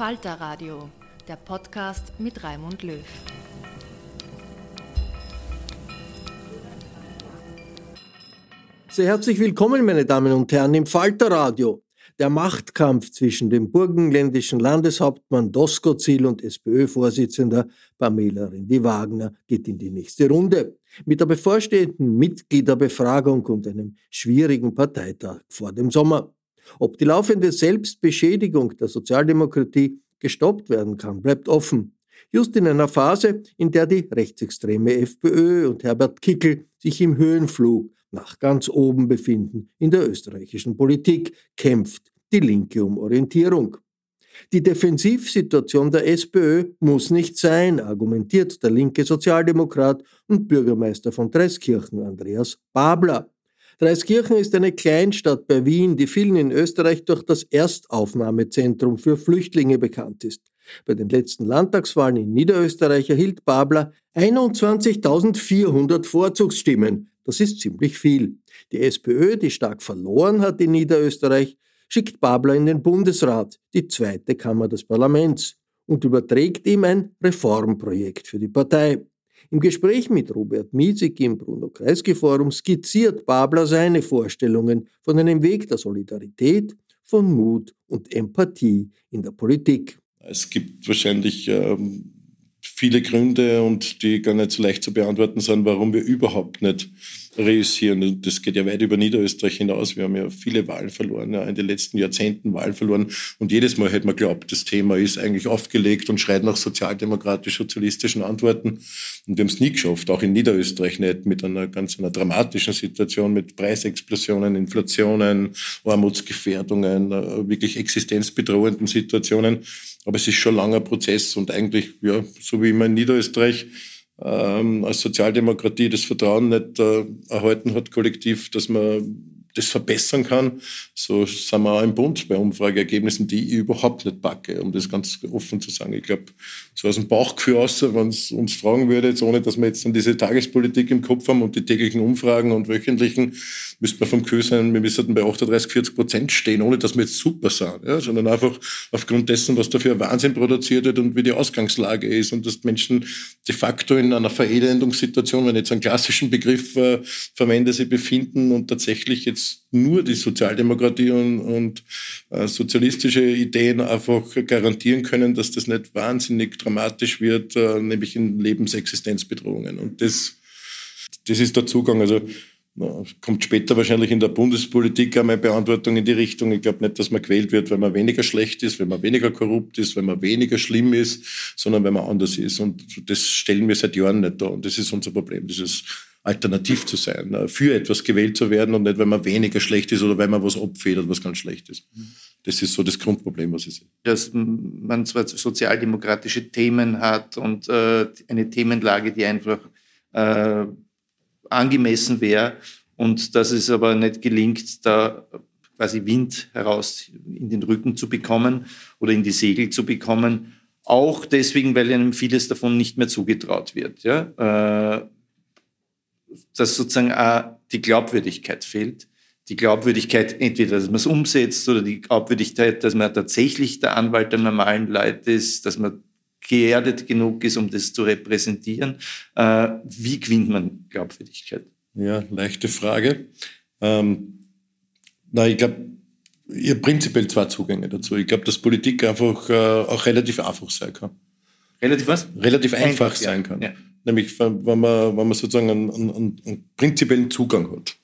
Falter Radio, der Podcast mit Raimund Löw. Sehr herzlich willkommen, meine Damen und Herren, im Falter Radio. Der Machtkampf zwischen dem burgenländischen Landeshauptmann Doskozil und SPÖ-Vorsitzender Pamela Rendi-Wagner geht in die nächste Runde. Mit der bevorstehenden Mitgliederbefragung und einem schwierigen Parteitag vor dem Sommer. Ob die laufende Selbstbeschädigung der Sozialdemokratie gestoppt werden kann, bleibt offen. Just in einer Phase, in der die rechtsextreme FPÖ und Herbert Kickel sich im Höhenflug nach ganz oben befinden in der österreichischen Politik, kämpft die Linke um Orientierung. Die Defensivsituation der SPÖ muss nicht sein, argumentiert der linke Sozialdemokrat und Bürgermeister von Dreiskirchen Andreas Babler. Dreiskirchen ist eine Kleinstadt bei Wien, die vielen in Österreich durch das Erstaufnahmezentrum für Flüchtlinge bekannt ist. Bei den letzten Landtagswahlen in Niederösterreich erhielt Babler 21.400 Vorzugsstimmen. Das ist ziemlich viel. Die SPÖ, die stark verloren hat in Niederösterreich, schickt Babler in den Bundesrat, die zweite Kammer des Parlaments, und überträgt ihm ein Reformprojekt für die Partei. Im Gespräch mit Robert Miesig im Bruno-Kreisky-Forum skizziert Babler seine Vorstellungen von einem Weg der Solidarität, von Mut und Empathie in der Politik. Es gibt wahrscheinlich ähm, viele Gründe und die gar nicht so leicht zu beantworten sind, warum wir überhaupt nicht reüssieren. Das geht ja weit über Niederösterreich hinaus. Wir haben ja viele Wahlen verloren, ja, in den letzten Jahrzehnten Wahlen verloren. Und jedes Mal hätte man glaubt, das Thema ist eigentlich aufgelegt und schreit nach sozialdemokratisch-sozialistischen Antworten. Und wir haben es nie geschafft, auch in Niederösterreich nicht, mit einer ganz einer dramatischen Situation, mit Preisexplosionen, Inflationen, Armutsgefährdungen, äh, wirklich existenzbedrohenden Situationen. Aber es ist schon ein langer Prozess und eigentlich, ja, so wie immer in Niederösterreich, ähm, als Sozialdemokratie das Vertrauen nicht äh, erhalten hat, kollektiv, dass man das verbessern kann. So sind wir auch im Bund bei Umfrageergebnissen, die ich überhaupt nicht packe, um das ganz offen zu sagen. Ich glaube, so aus dem Bauchgefühl aus, wenn es uns fragen würde, jetzt ohne dass wir jetzt dann diese Tagespolitik im Kopf haben und die täglichen Umfragen und wöchentlichen, müsste man vom Gefühl sein, wir müssten bei 38, 40 Prozent stehen, ohne dass wir jetzt super sind, ja, sondern einfach aufgrund dessen, was da für ein Wahnsinn produziert wird und wie die Ausgangslage ist und dass Menschen de facto in einer Verelendungssituation, wenn ich jetzt einen klassischen Begriff äh, verwende, sie befinden und tatsächlich jetzt nur die Sozialdemokratie und, und äh, sozialistische Ideen einfach garantieren können, dass das nicht wahnsinnig dramatisch wird, äh, nämlich in Lebensexistenzbedrohungen. Und das das ist der Zugang. Also kommt später wahrscheinlich in der Bundespolitik einmal Beantwortung in die Richtung. Ich glaube nicht, dass man gewählt wird, weil man weniger schlecht ist, weil man weniger korrupt ist, weil man weniger schlimm ist, sondern weil man anders ist. Und das stellen wir seit Jahren nicht da. Und das ist unser Problem. Das ist alternativ zu sein, äh, für etwas gewählt zu werden und nicht, weil man weniger schlecht ist oder weil man was abfedert, was ganz schlecht ist. Das ist so das Grundproblem, was ich sehe. Dass man zwar sozialdemokratische Themen hat und äh, eine Themenlage, die einfach äh, angemessen wäre und dass es aber nicht gelingt, da quasi Wind heraus in den Rücken zu bekommen oder in die Segel zu bekommen. Auch deswegen, weil einem vieles davon nicht mehr zugetraut wird. Ja? Äh, dass sozusagen auch die Glaubwürdigkeit fehlt. Die Glaubwürdigkeit entweder, dass man es umsetzt oder die Glaubwürdigkeit, dass man tatsächlich der Anwalt der normalen Leute ist, dass man geerdet genug ist, um das zu repräsentieren. Äh, wie gewinnt man Glaubwürdigkeit? Ja, leichte Frage. Ähm, na, ich glaube, ihr prinzipiell zwei Zugänge dazu. Ich glaube, dass Politik einfach äh, auch relativ einfach sein kann. Relativ was? Relativ einfach, einfach sein kann. Ja. Nämlich, wenn man, wenn man sozusagen einen, einen, einen prinzipiellen Zugang hat.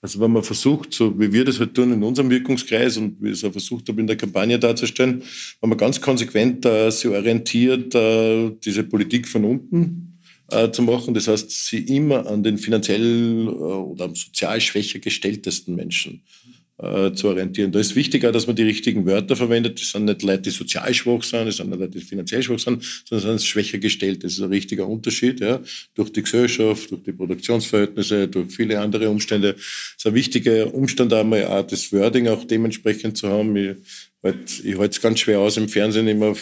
Also wenn man versucht, so wie wir das halt tun in unserem Wirkungskreis und wie ich es auch versucht habe in der Kampagne darzustellen, wenn man ganz konsequent äh, sich orientiert, äh, diese Politik von unten äh, zu machen. Das heißt, sie immer an den finanziell äh, oder sozial schwächer gestelltesten Menschen äh, zu orientieren. Da ist wichtiger, dass man die richtigen Wörter verwendet. Das sind nicht Leute, die sozial schwach sind, das sind nicht Leute, die finanziell schwach sind, sondern sind schwächer gestellt. Das ist ein richtiger Unterschied, ja. Durch die Gesellschaft, durch die Produktionsverhältnisse, durch viele andere Umstände. Es ist ein wichtiger Umstand einmal auch das Wording auch dementsprechend zu haben. Ich, halt, ich halte es ganz schwer aus im Fernsehen immer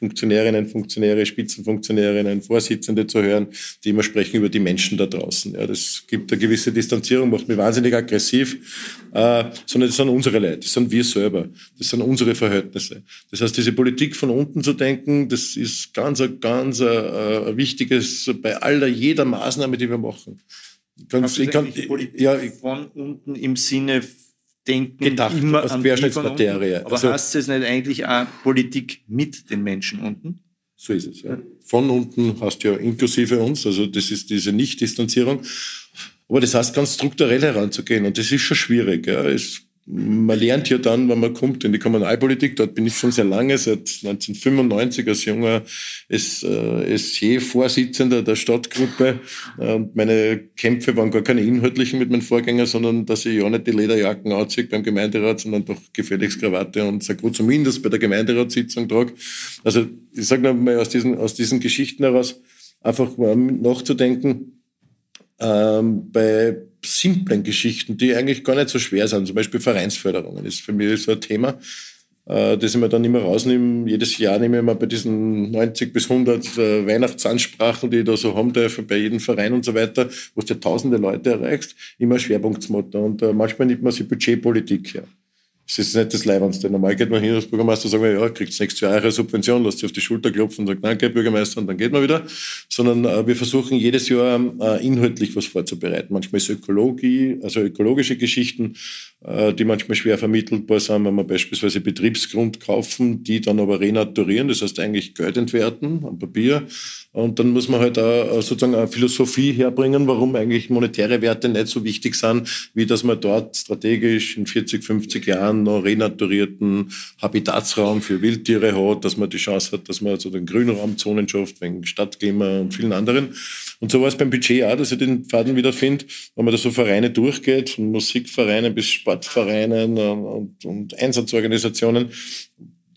Funktionärinnen, Funktionäre, Spitzenfunktionärinnen, Vorsitzende zu hören, die immer sprechen über die Menschen da draußen. Ja, das gibt eine gewisse Distanzierung, macht mich wahnsinnig aggressiv, äh, sondern das sind unsere Leute, das sind wir selber, das sind unsere Verhältnisse. Das heißt, diese Politik von unten zu denken, das ist ganz, ganz äh, wichtiges bei aller, jeder Maßnahme, die wir machen. Ganz, ich kann, ja, von unten im Sinne denken gedacht, immer als an Querschnittsmaterie. Aber also, heißt es nicht eigentlich auch Politik mit den Menschen unten? So ist es, ja. Von unten hast du ja inklusive uns, also das ist diese Nicht-Distanzierung. Aber das heißt, ganz strukturell heranzugehen und das ist schon schwierig. Ja. Es man lernt ja dann, wenn man kommt in die Kommunalpolitik, dort bin ich schon sehr lange, seit 1995 als junger SJ-Vorsitzender der Stadtgruppe. Und meine Kämpfe waren gar keine inhaltlichen mit meinen Vorgängern, sondern dass ich ja nicht die Lederjacken anziehe beim Gemeinderat, sondern doch gefälligst Krawatte und Sakko zumindest bei der Gemeinderatssitzung trage. Also ich sage nochmal aus diesen, aus diesen Geschichten heraus, einfach mal nachzudenken, ähm, bei simplen Geschichten, die eigentlich gar nicht so schwer sind. Zum Beispiel Vereinsförderungen ist für mich so ein Thema, äh, das ich mir dann immer rausnehme. Jedes Jahr nehme ich mir bei diesen 90 bis 100 äh, Weihnachtsansprachen, die ich da so haben darf, bei jedem Verein und so weiter, wo du tausende Leute erreichst, immer Schwerpunktsmotto. Und äh, manchmal nimmt man sich Budgetpolitik her. Das ist nicht das Leibendste. Normal geht man hin als Bürgermeister und sagt, ja, kriegt nächstes Jahr eine Subvention, lasst sich auf die Schulter klopfen und sagt, danke, Bürgermeister, und dann geht man wieder. Sondern äh, wir versuchen jedes Jahr äh, inhaltlich was vorzubereiten. Manchmal ist Ökologie, also ökologische Geschichten, die manchmal schwer vermittelbar sind, wenn wir beispielsweise Betriebsgrund kaufen, die dann aber renaturieren, das heißt eigentlich Geld entwerten am Papier. Und dann muss man halt auch äh, sozusagen eine Philosophie herbringen, warum eigentlich monetäre Werte nicht so wichtig sind, wie dass man dort strategisch in 40, 50 Jahren noch renaturierten Habitatsraum für Wildtiere hat, dass man die Chance hat, dass man so den Grünraumzonen schafft, wegen Stadtgamer und vielen anderen. Und so war es beim Budget auch, dass ich den Faden wieder finde, wenn man da so Vereine durchgeht, von Musikvereinen bis Sportvereinen und, und Einsatzorganisationen.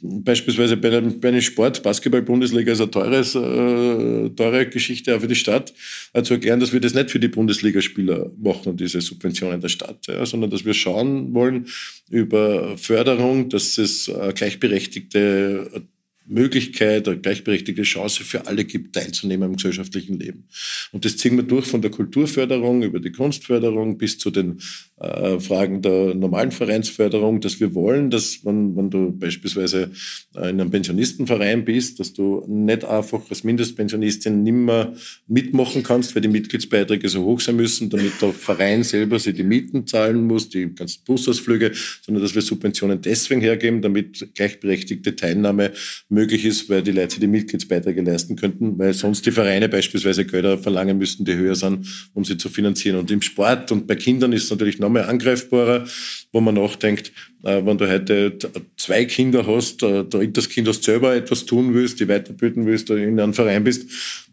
Beispielsweise bei einem, bei einem Sport, Basketball-Bundesliga ist eine teures, äh, teure Geschichte auch für die Stadt, äh, zu erklären, dass wir das nicht für die Bundesligaspieler machen, diese Subventionen der Stadt, ja, sondern dass wir schauen wollen über Förderung, dass es äh, gleichberechtigte Möglichkeit, eine gleichberechtigte Chance für alle gibt, teilzunehmen am gesellschaftlichen Leben. Und das ziehen wir durch von der Kulturförderung über die Kunstförderung bis zu den äh, Fragen der normalen Vereinsförderung, dass wir wollen, dass wenn, wenn du beispielsweise in einem Pensionistenverein bist, dass du nicht einfach als Mindestpensionistin nimmer mitmachen kannst, weil die Mitgliedsbeiträge so hoch sein müssen, damit der Verein selber sich die Mieten zahlen muss, die ganzen Busausflüge, sondern dass wir Subventionen deswegen hergeben, damit gleichberechtigte Teilnahme möglich ist, weil die Leute die Mitgliedsbeiträge leisten könnten, weil sonst die Vereine beispielsweise Gelder verlangen müssten, die höher sind, um sie zu finanzieren. Und im Sport und bei Kindern ist es natürlich noch mehr angreifbarer, wo man nachdenkt, äh, wenn du heute zwei Kinder hast, äh, das Kind hast selber etwas tun willst, die weiterbilden willst, in einem Verein bist,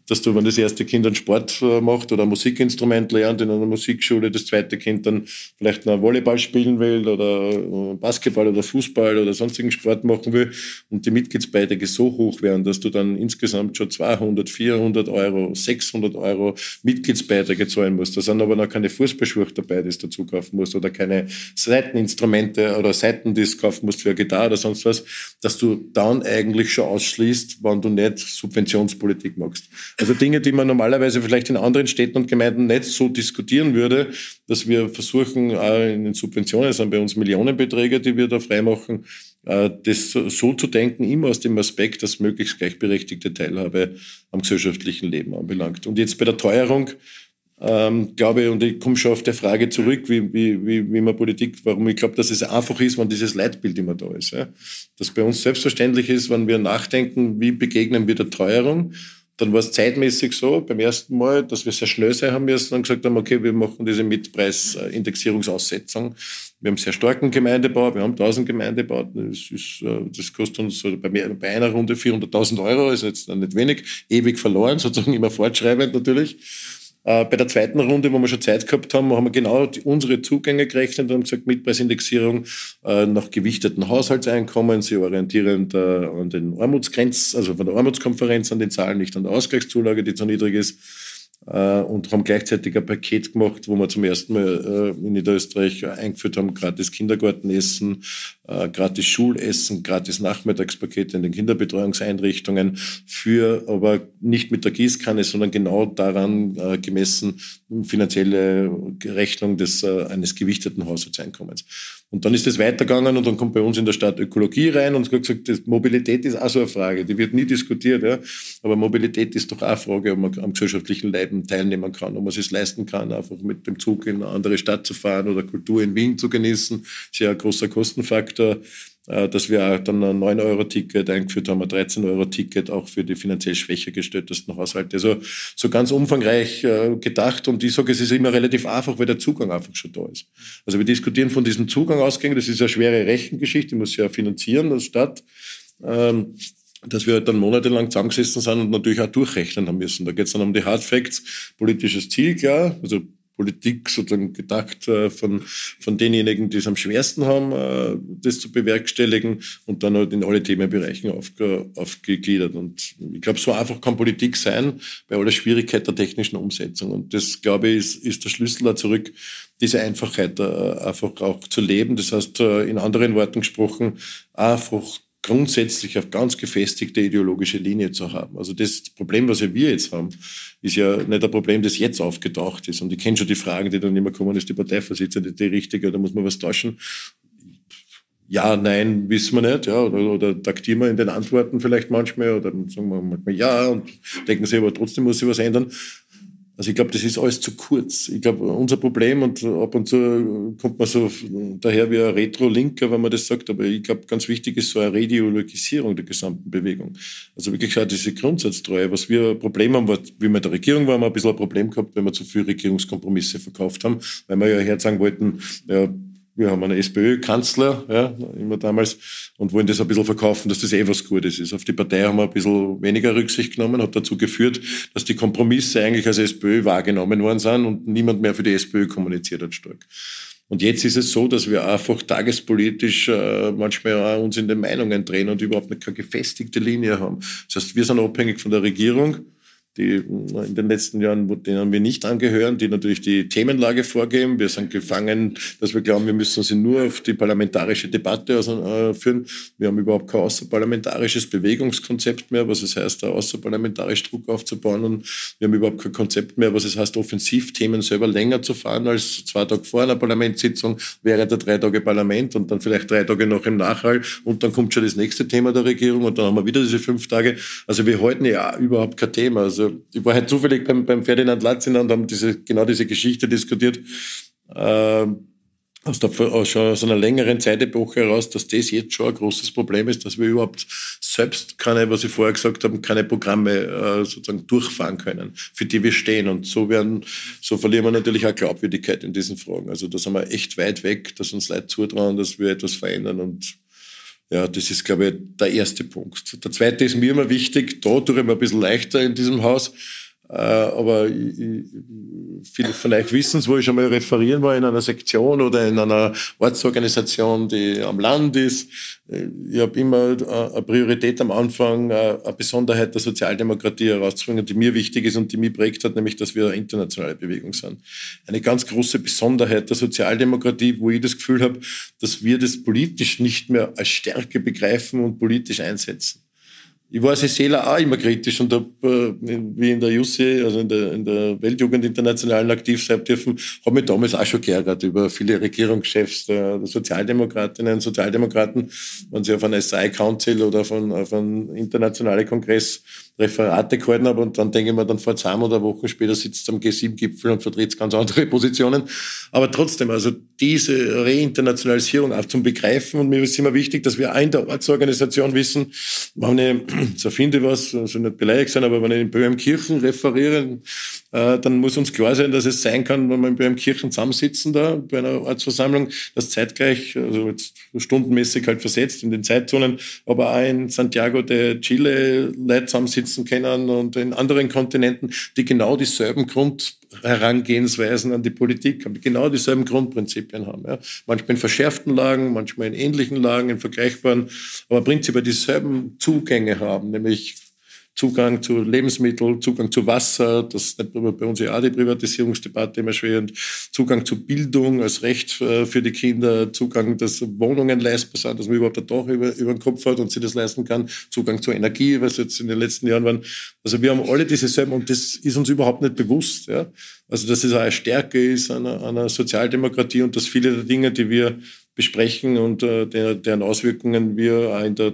dass du, wenn das erste Kind einen Sport äh, macht oder ein Musikinstrument lernt in einer Musikschule, das zweite Kind dann vielleicht noch Volleyball spielen will oder äh, Basketball oder Fußball oder sonstigen Sport machen will und die Mitgliedsbeiträge so hoch wären, dass du dann insgesamt schon 200, 400 Euro, 600 Euro Mitgliedsbeiträge zahlen musst. Da sind aber noch keine Fußballschuhe dabei, die du dazu kaufen musst oder keine Seiteninstrumente oder Seiten, die du kaufen musst für eine Gitarre oder sonst was, dass du dann eigentlich schon ausschließt, wenn du nicht Subventionspolitik machst. Also Dinge, die man normalerweise vielleicht in anderen Städten und Gemeinden nicht so diskutieren würde, dass wir versuchen, in den Subventionen, das sind bei uns Millionenbeträge, die wir da freimachen, äh, das so zu denken, immer aus dem Aspekt, dass möglichst gleichberechtigte Teilhabe am gesellschaftlichen Leben anbelangt. Und jetzt bei der Teuerung, ähm, glaube ich, und ich komme schon auf der Frage zurück, wie, wie, wie, wie man Politik, warum ich glaube, dass es einfach ist, wenn dieses Leitbild immer da ist. Ja? Dass bei uns selbstverständlich ist, wenn wir nachdenken, wie begegnen wir der Teuerung, dann war es zeitmäßig so, beim ersten Mal, dass wir sehr schnell sein haben müssen und gesagt haben, okay, wir machen diese Mietpreisindexierungsaussetzung. Wir haben sehr starken Gemeindebau, wir haben 1000 Gemeindebau. Das, ist, äh, das kostet uns bei, bei einer Runde 400.000 Euro, ist jetzt nicht wenig, ewig verloren, sozusagen immer fortschreibend natürlich. Äh, bei der zweiten Runde, wo wir schon Zeit gehabt haben, haben wir genau unsere Zugänge gerechnet und haben gesagt, Mietpreisindexierung äh, nach gewichteten Haushaltseinkommen, sie orientierend äh, an den Armutsgrenzen, also von der Armutskonferenz an den Zahlen, nicht an der Ausgleichszulage, die zu niedrig ist und haben gleichzeitig ein Paket gemacht, wo wir zum ersten Mal äh, in Niederösterreich eingeführt haben, gratis Kindergartenessen, äh, gratis Schulessen, gratis Nachmittagspakete in den Kinderbetreuungseinrichtungen für, aber nicht mit der Gießkanne, sondern genau daran äh, gemessen finanzielle Rechnung des, äh, eines gewichteten Haushaltseinkommens. Und dann ist es weitergegangen und dann kommt bei uns in der Stadt Ökologie rein und gesagt, das Mobilität ist auch so eine Frage, die wird nie diskutiert, ja. Aber Mobilität ist doch auch eine Frage, ob man am gesellschaftlichen Leben teilnehmen kann, ob man es sich leisten kann, einfach mit dem Zug in eine andere Stadt zu fahren oder Kultur in Wien zu genießen. Sehr ein großer Kostenfaktor. Äh, dass wir dann ein 9-Euro-Ticket eingeführt haben, ein 13-Euro-Ticket auch für die finanziell schwächer gestelltesten Haushalte. Also so ganz umfangreich äh, gedacht und ich sage, es ist immer relativ einfach, weil der Zugang einfach schon da ist. Also wir diskutieren von diesem Zugang ausgehen, das ist eine schwere Rechengeschichte, die muss ja finanzieren als Stadt. Ähm, dass wir dann monatelang zusammengesessen sind und natürlich auch durchrechnen haben müssen. Da geht es dann um die Hard Facts, politisches Ziel, klar, also Politik sozusagen gedacht äh, von, von denjenigen, die es am schwersten haben, äh, das zu bewerkstelligen und dann halt in alle Themenbereichen aufge, aufgegliedert. Und ich glaube, so einfach kann Politik sein bei aller Schwierigkeit der technischen Umsetzung. Und das, glaube ich, ist, ist der Schlüssel da zurück, diese Einfachheit äh, einfach auch zu leben. Das heißt, in anderen Worten gesprochen, einfach grundsätzlich auf ganz gefestigte ideologische Linie zu haben. Also das Problem, was wir jetzt haben, ist ja nicht ein Problem, das jetzt aufgetaucht ist. Und ich kenne schon die Fragen, die dann immer kommen, ist die Parteivorsitzende die richtige oder muss man was tauschen? Ja, nein, wissen wir nicht, ja, oder, oder taktieren wir in den Antworten vielleicht manchmal, oder sagen wir manchmal ja und denken sie, aber trotzdem muss sich was ändern. Also ich glaube, das ist alles zu kurz. Ich glaube, unser Problem, und ab und zu kommt man so daher wie ein Retro-Linker, wenn man das sagt, aber ich glaube, ganz wichtig ist so eine Reideologisierung der gesamten Bewegung. Also wirklich auch diese Grundsatztreue. Was wir ein Problem haben, wie wir in der Regierung waren, wir ein bisschen ein Problem gehabt, wenn wir zu viel Regierungskompromisse verkauft haben, weil wir ja herzagen wollten, ja, wir haben einen SPÖ-Kanzler, ja, immer damals, und wollen das ein bisschen verkaufen, dass das eh was Gutes ist. Auf die Partei haben wir ein bisschen weniger Rücksicht genommen, hat dazu geführt, dass die Kompromisse eigentlich als SPÖ wahrgenommen worden sind und niemand mehr für die SPÖ kommuniziert hat stark. Und jetzt ist es so, dass wir einfach tagespolitisch äh, manchmal auch uns in den Meinungen drehen und überhaupt keine gefestigte Linie haben. Das heißt, wir sind abhängig von der Regierung die in den letzten Jahren, denen wir nicht angehören, die natürlich die Themenlage vorgeben. Wir sind gefangen, dass wir glauben, wir müssen sie nur auf die parlamentarische Debatte äh, führen. Wir haben überhaupt kein außerparlamentarisches Bewegungskonzept mehr, was es heißt, außerparlamentarisch Druck aufzubauen. Und wir haben überhaupt kein Konzept mehr, was es heißt, Offensivthemen selber länger zu fahren als zwei Tage vor einer Parlamentssitzung, während der drei Tage Parlament und dann vielleicht drei Tage noch im Nachhall. Und dann kommt schon das nächste Thema der Regierung und dann haben wir wieder diese fünf Tage. Also wir halten ja überhaupt kein Thema. Also also ich war halt zufällig beim, beim Ferdinand Latzinger und haben diese, genau diese Geschichte diskutiert. Ähm, aus, der, aus, aus einer längeren Zeitepoche heraus, dass das jetzt schon ein großes Problem ist, dass wir überhaupt selbst keine, was ich vorher gesagt habe, keine Programme äh, sozusagen durchfahren können, für die wir stehen. Und so werden, so verlieren wir natürlich auch Glaubwürdigkeit in diesen Fragen. Also da sind wir echt weit weg, dass uns Leute zutrauen, dass wir etwas verändern und ja, das ist, glaube ich, der erste Punkt. Der zweite ist mir immer wichtig, da tue ich mir ein bisschen leichter in diesem Haus, aber ich, ich, viele euch wissen es, wo ich schon mal referieren war in einer Sektion oder in einer Ortsorganisation, die am Land ist. Ich habe immer äh, eine Priorität am Anfang, äh, eine Besonderheit der Sozialdemokratie herauszubringen, die mir wichtig ist und die mich prägt hat, nämlich, dass wir eine internationale Bewegung sind. Eine ganz große Besonderheit der Sozialdemokratie, wo ich das Gefühl habe, dass wir das politisch nicht mehr als Stärke begreifen und politisch einsetzen. Ich war als Seeler auch immer kritisch und habe, äh, wie in der Jussi, also in der, in der Weltjugend Internationalen aktiv sein dürfen, habe mich damals auch schon geärgert über viele Regierungschefs der, Sozialdemokratinnen und Sozialdemokraten, wenn sie auf einen SI Council oder auf einen, auf einen internationalen Kongress Referate gehalten habe und dann denke ich mir, dann vor zwei oder Wochen später sitzt am G7-Gipfel und vertritt ganz andere Positionen. Aber trotzdem, also diese Reinternationalisierung auch zum Begreifen und mir ist immer wichtig, dass wir auch in der Ortsorganisation wissen, wenn ich, so finde ich was, also nicht beleidigt sein, aber wenn ich in Böhmkirchen referiere, äh, dann muss uns klar sein, dass es sein kann, wenn wir in Böhmkirchen zusammensitzen da bei einer Ortsversammlung, dass zeitgleich, also jetzt stundenmäßig halt versetzt in den Zeitzonen, aber auch in Santiago de Chile Leute zusammensitzen können und in anderen Kontinenten, die genau dieselben Grundherangehensweisen an die Politik haben, die genau dieselben Grundprinzipien haben. Ja. Manchmal in verschärften Lagen, manchmal in ähnlichen Lagen, in vergleichbaren, aber prinzipiell dieselben Zugänge haben, nämlich Zugang zu Lebensmitteln, Zugang zu Wasser, das ist bei uns ja auch die Privatisierungsdebatte immer schwer, und Zugang zu Bildung als Recht äh, für die Kinder, Zugang, dass Wohnungen leistbar sind, dass man überhaupt ein Dach über, über den Kopf hat und sich das leisten kann, Zugang zur Energie, was jetzt in den letzten Jahren waren. Also wir haben alle diese selben und das ist uns überhaupt nicht bewusst. Ja? Also dass es auch eine Stärke ist einer, einer Sozialdemokratie und dass viele der Dinge, die wir besprechen und äh, deren Auswirkungen wir auch in der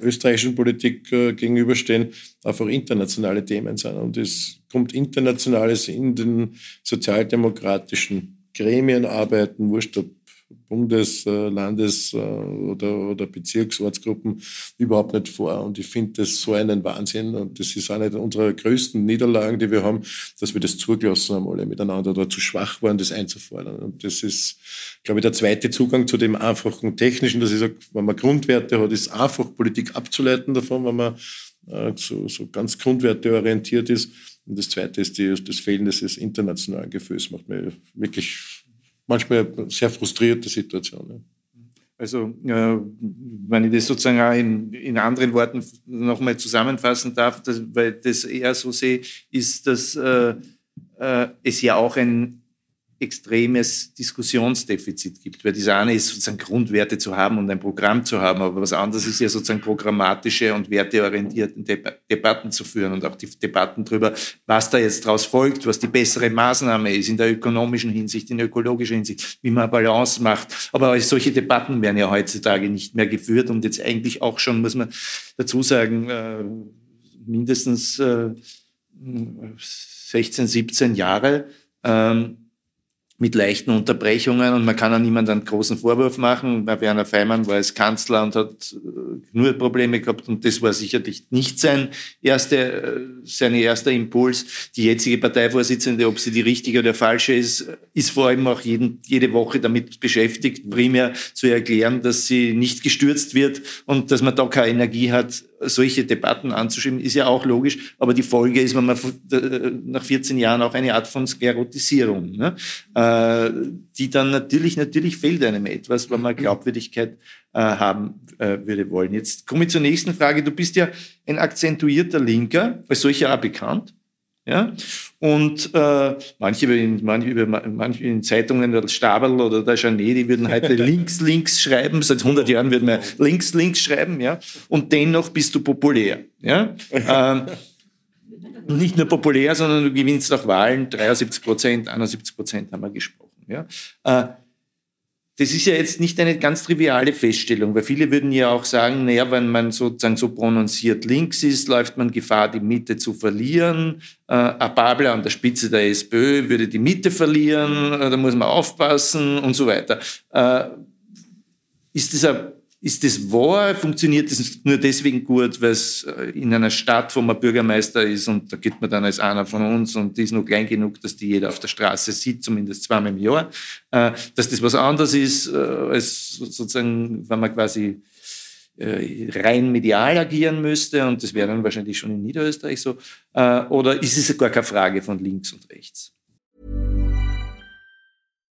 österreichischen Politik äh, gegenüberstehen, einfach internationale Themen sind. Und es kommt Internationales in den sozialdemokratischen Gremien arbeiten, wurscht ob Bundes-, äh, Landes- äh, oder, oder Bezirksortsgruppen überhaupt nicht vor. Und ich finde das so einen Wahnsinn. Und das ist eine unserer größten Niederlagen, die wir haben, dass wir das zugelassen haben, alle miteinander oder zu schwach waren, das einzufordern. Und das ist, glaube ich, der zweite Zugang zu dem einfachen Technischen, dass ich sage, wenn man Grundwerte hat, ist einfach Politik abzuleiten davon, wenn man äh, so, so ganz grundwerteorientiert ist. Und das zweite ist die, das Fehlen des internationalen Gefühls, macht mir wirklich manchmal sehr frustrierte Situation. Also, äh, wenn ich das sozusagen auch in, in anderen Worten nochmal zusammenfassen darf, dass, weil das eher so sehe, ist, dass äh, äh, es ja auch ein extremes Diskussionsdefizit gibt. Weil das eine ist sozusagen Grundwerte zu haben und ein Programm zu haben, aber was anderes ist ja sozusagen programmatische und werteorientierte Debatten zu führen und auch die Debatten darüber, was da jetzt daraus folgt, was die bessere Maßnahme ist in der ökonomischen Hinsicht, in der ökologischen Hinsicht, wie man Balance macht. Aber solche Debatten werden ja heutzutage nicht mehr geführt und jetzt eigentlich auch schon, muss man dazu sagen, äh, mindestens 16, 17 Jahre. Ähm, mit leichten Unterbrechungen und man kann auch niemandem einen großen Vorwurf machen. Werner Feimann war als Kanzler und hat äh, nur Probleme gehabt und das war sicherlich nicht sein erster, äh, sein erster Impuls. Die jetzige Parteivorsitzende, ob sie die richtige oder falsche ist, ist vor allem auch jeden, jede Woche damit beschäftigt, primär zu erklären, dass sie nicht gestürzt wird und dass man da keine Energie hat, solche Debatten anzuschieben, ist ja auch logisch. Aber die Folge ist, wenn man äh, nach 14 Jahren auch eine Art von Sklerotisierung, ne? äh, die dann natürlich, natürlich fehlt einem etwas, wenn man Glaubwürdigkeit äh, haben würde wollen. Jetzt komme ich zur nächsten Frage. Du bist ja ein akzentuierter Linker, als solcher auch bekannt. Ja? Und äh, manche, in, manche, manche in Zeitungen, der Stabel oder der Janet, die würden heute links, links schreiben. Seit 100 Jahren würden wir links, links schreiben. Ja? Und dennoch bist du populär. Ja? ähm, nicht nur populär, sondern du gewinnst auch Wahlen. 73 Prozent, 71 Prozent haben wir gesprochen. Ja? Äh, das ist ja jetzt nicht eine ganz triviale Feststellung, weil viele würden ja auch sagen, naja, wenn man sozusagen so prononciert links ist, läuft man Gefahr, die Mitte zu verlieren. Äh, ein Babler an der Spitze der SPÖ würde die Mitte verlieren, äh, da muss man aufpassen und so weiter. Äh, ist das ein ist das wahr? Funktioniert das nur deswegen gut, weil es äh, in einer Stadt, wo man Bürgermeister ist und da geht man dann als einer von uns und die ist nur klein genug, dass die jeder auf der Straße sieht, zumindest zweimal im Jahr, äh, dass das was anderes ist, äh, als sozusagen, wenn man quasi rein medial agieren müsste und das wäre dann wahrscheinlich schon in Niederösterreich so, oder ist es gar keine Frage von links und rechts?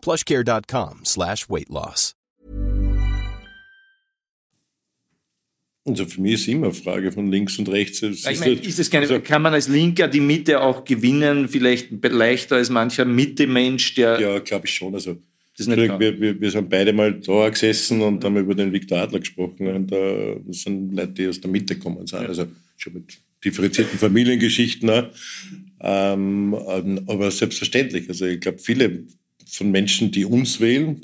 plushcare.com slash weight loss. Also für mich ist immer eine Frage von links und rechts. ich meine, ist es keine, also, kann man als Linker die Mitte auch gewinnen, vielleicht leichter als mancher Mitte-Mensch, der... Ja, glaube ich schon. Also wir, wir, wir, sind beide mal da gesessen und haben über den Viktor Adler gesprochen. Und uh, das sind Leute, die aus der Mitte kommen sind. Also schon mit differenzierten Familiengeschichten. Ähm, aber selbstverständlich. Also ich glaube, viele von Menschen, die uns wählen,